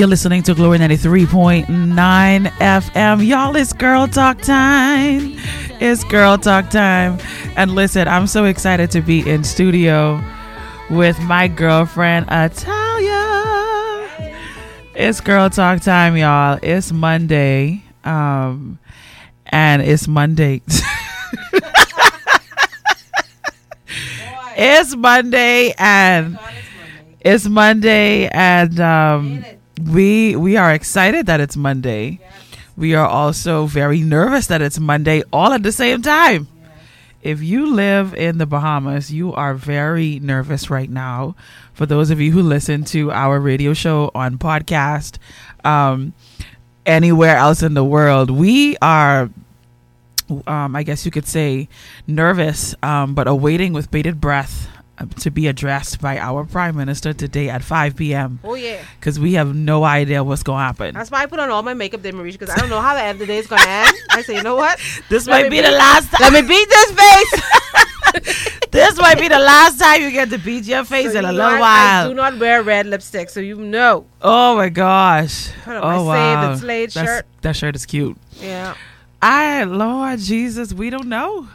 You're listening to Glory 93.9 FM. Y'all, it's girl talk time. It's girl talk time. And listen, I'm so excited to be in studio with my girlfriend Italia. It's girl talk time, y'all. It's Monday. Um and it's Monday. it's Monday and it's Monday and um we we are excited that it's Monday. We are also very nervous that it's Monday all at the same time. If you live in the Bahamas, you are very nervous right now. For those of you who listen to our radio show on podcast, um, anywhere else in the world, we are, um, I guess you could say, nervous, um, but awaiting with bated breath to be addressed by our Prime Minister today at 5 p.m. Oh yeah. Because we have no idea what's going to happen. That's why I put on all my makeup, then Mericha, because I don't know how the end of the day is gonna end. I say, you know what? This Let might me be the last time. Let me beat this face. this might be the last time you get to beat your face So in a little I- while. I do not wear red lipstick, so you know. Oh my gosh. Put on oh my wow. Slayed That's- shirt. That shirt is cute. Yeah. I Lord Jesus, we don't know.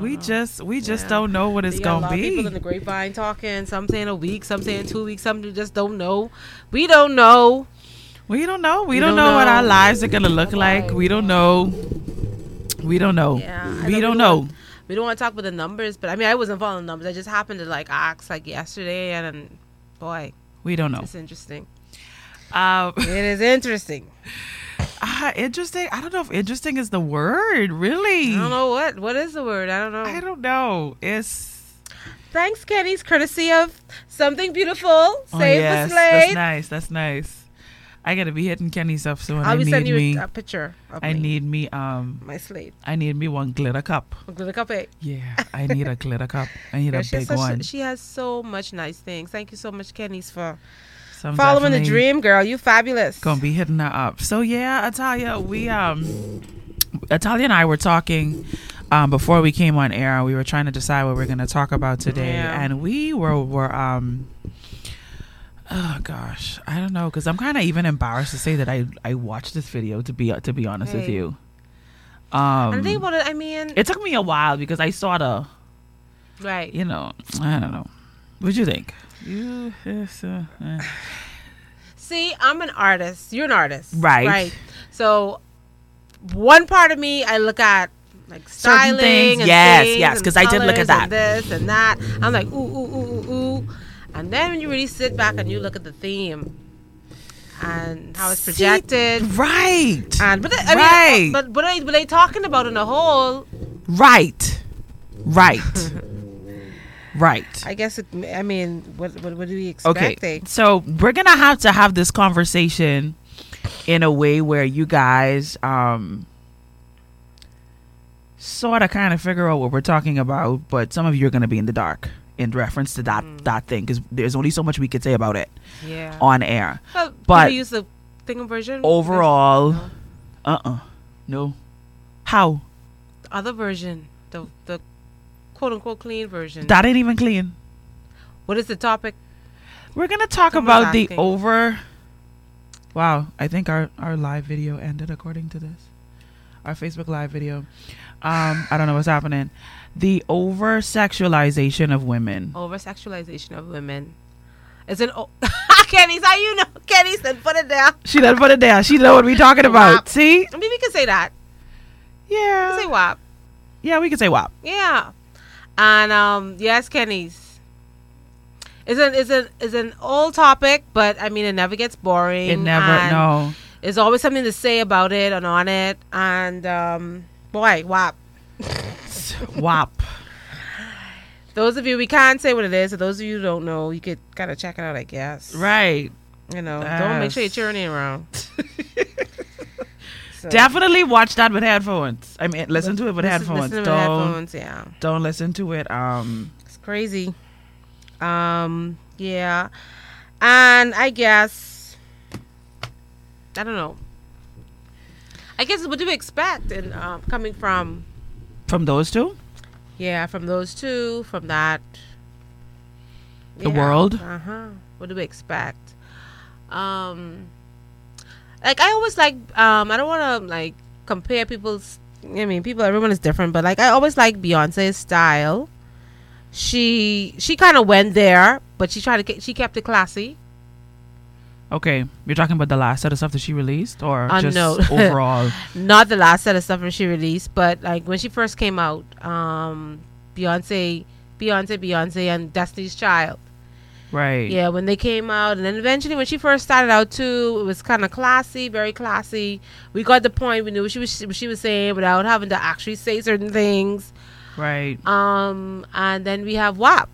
We just we just don't know what it's You got a gonna of people be. in the grapevine talking. Some saying a week, some saying two weeks. Some just don't know. We don't know. We don't know. We, We don't, don't know, what our lives are gonna look like. We don't know. We don't know. Yeah, we don't know. want- We don't want to talk about the numbers, but I mean, I wasn't following numbers. I just happened to like ask like yesterday, and, then boy, We don't know. it's interesting. Um, It is interesting. Ah, interesting. I don't know if interesting is the word. Really. I don't know what what is the word. I don't know. I don't know. It's Thanks, Kenny's courtesy of something beautiful. oh Save yes, the slate. that's nice. That's nice. I gotta be hitting Kenny's up soon. I'll I be need sending me. you a, a picture of I me, need me. Um, my slate. I need me one glitter cup. Glitter cup eight. Yeah, I need a glitter cup. I need a big one. she has so much nice things. Thank you so much, Kenny's, for I'm following the dream, girl. You fabulous. Gonna be hitting her up. So yeah, Italia, we um, Italia and I were talking um before we came on air. We were trying to decide what we're gonna talk about today, Yeah. and we were were um. Oh gosh, I don't know because I'm kind of even embarrassed to say that I I watched this video to be to be honest with you. Um, and think about it. I mean, it took me a while because I saw the right. you know I don't know. What'd you think? You yes, uh, eh. See, I'm an artist. You're an artist, Right. Right. So, one part of me, I look at like Certain styling things, and yes, things yes, Because I did look at colours and that. this and that. I'm like ooh ooh ooh ooh ooh, and then when you really sit back and you look at the theme and how it's See, projected, right, and but I Right. mean, but but they, but they talking about in the whole. right, right, right. I guess it, I mean, what what what do we Okay, expect? so we're gonna have to have this conversation in a way where you guys um sort of kind of figure out what we're talking about, but some of you are gonna be in the dark in reference to that that thing because there's only so much we could say about it Yeah. on air. Well, but- use the thing version? Overall, uh uh no. How? The other version, the the quote unquote clean version. That ain't even clean. what is the topic? We're gonna talk about the over. Wow, I think our our live video ended according to this. Our Facebook live video. Um, I don't know what's happening. The over sexualization of women. Over sexualization of women. Is an o- Kenny's how you know Kenny said put it down. She done put it down. She know what we talking about. WAP. See? I mean we can say that. We Yeah. can say WAP. Yeah, we can say WAP. Yeah. And um yes, Kenny's. Is an is an is an old topic, but I mean it never gets boring. It never no. There's always something to say about it and on it. And um boy, WAP. WAP. Those of you we can't say what it is, so those of you who don't know, you could kinda check it out, I guess. Right. You know, don't make sure you're turning around. So, Definitely watch that with headphones. I mean, listen to it with listen- headphones. listen don't headphones, yeah. don't listen to it. Um, It's crazy. Um, yeah. And I guess I don't know. I guess what do we expect in um, coming from from those two. yeah, from those two, from that The world? Uh-huh. What do we expect? Um like I always like um I don't want to like compare people's I mean, people, everyone is different, but like I always like Beyonce's style. She she kind of went there, but she tried to get, she kept it classy. Okay, you're talking about the last set of stuff that she released, or Uh, just no. overall? Not the last set of stuff that she released, but like when she first came out, um, Beyonce, Beyonce, Beyonce, and Destiny's Child. Right. Yeah, when they came out, and then eventually when she first started out too, it was kind of classy, very classy. We got the point. We knew what she was she was saying without having to actually say certain things. Right. Um, and then we have WAP.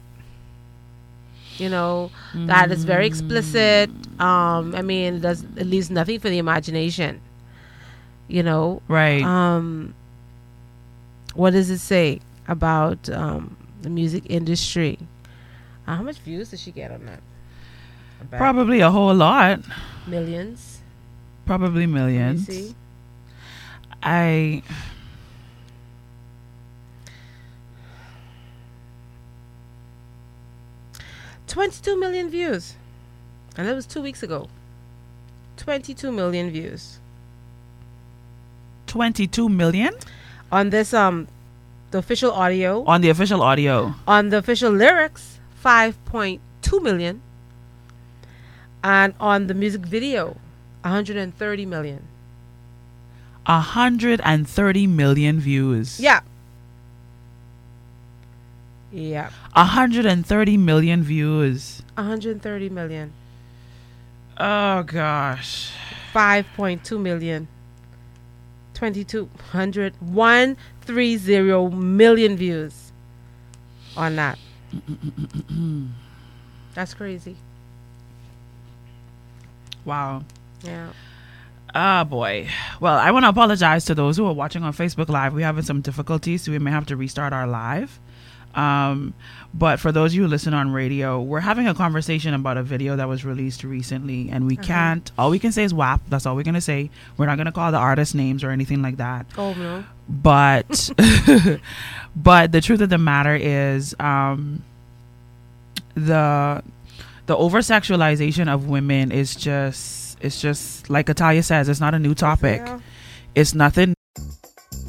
You know, that is very explicit. Um, I mean, it does it leaves nothing for the imagination. You know, Right. Um, what does it say about um, the music industry? How much views did she get on that? Bet. Probably a whole lot. millions. Probably millions. see. I. Twenty-two million views, and that was two weeks ago. Twenty-two million views 22 million on this um, the official audio. on the official audio. On the official lyrics, 5.2 million. And on the music video, 130 million. 130 million views. Yeah. Yeah. 130 million views. 130 million. Oh gosh. 5.2 million. 2200 130 million views on that. That's crazy. Wow. Yeah. Ah, boy. Well, I want to apologize to those who are watching on Facebook Live. We're having some difficulties, so we may have to restart our live. Um, but for those of you who listen on radio, we're having a conversation about a video that was released recently, and we Uh-huh. can't. All we can say is WAP. That's all we're gonna say. We're not gonna call the artist names or anything like that. Oh, no. But, but the truth of the matter is, um, the the over sexualization of women is just it's just like Italia says, it's not a new topic. It's nothing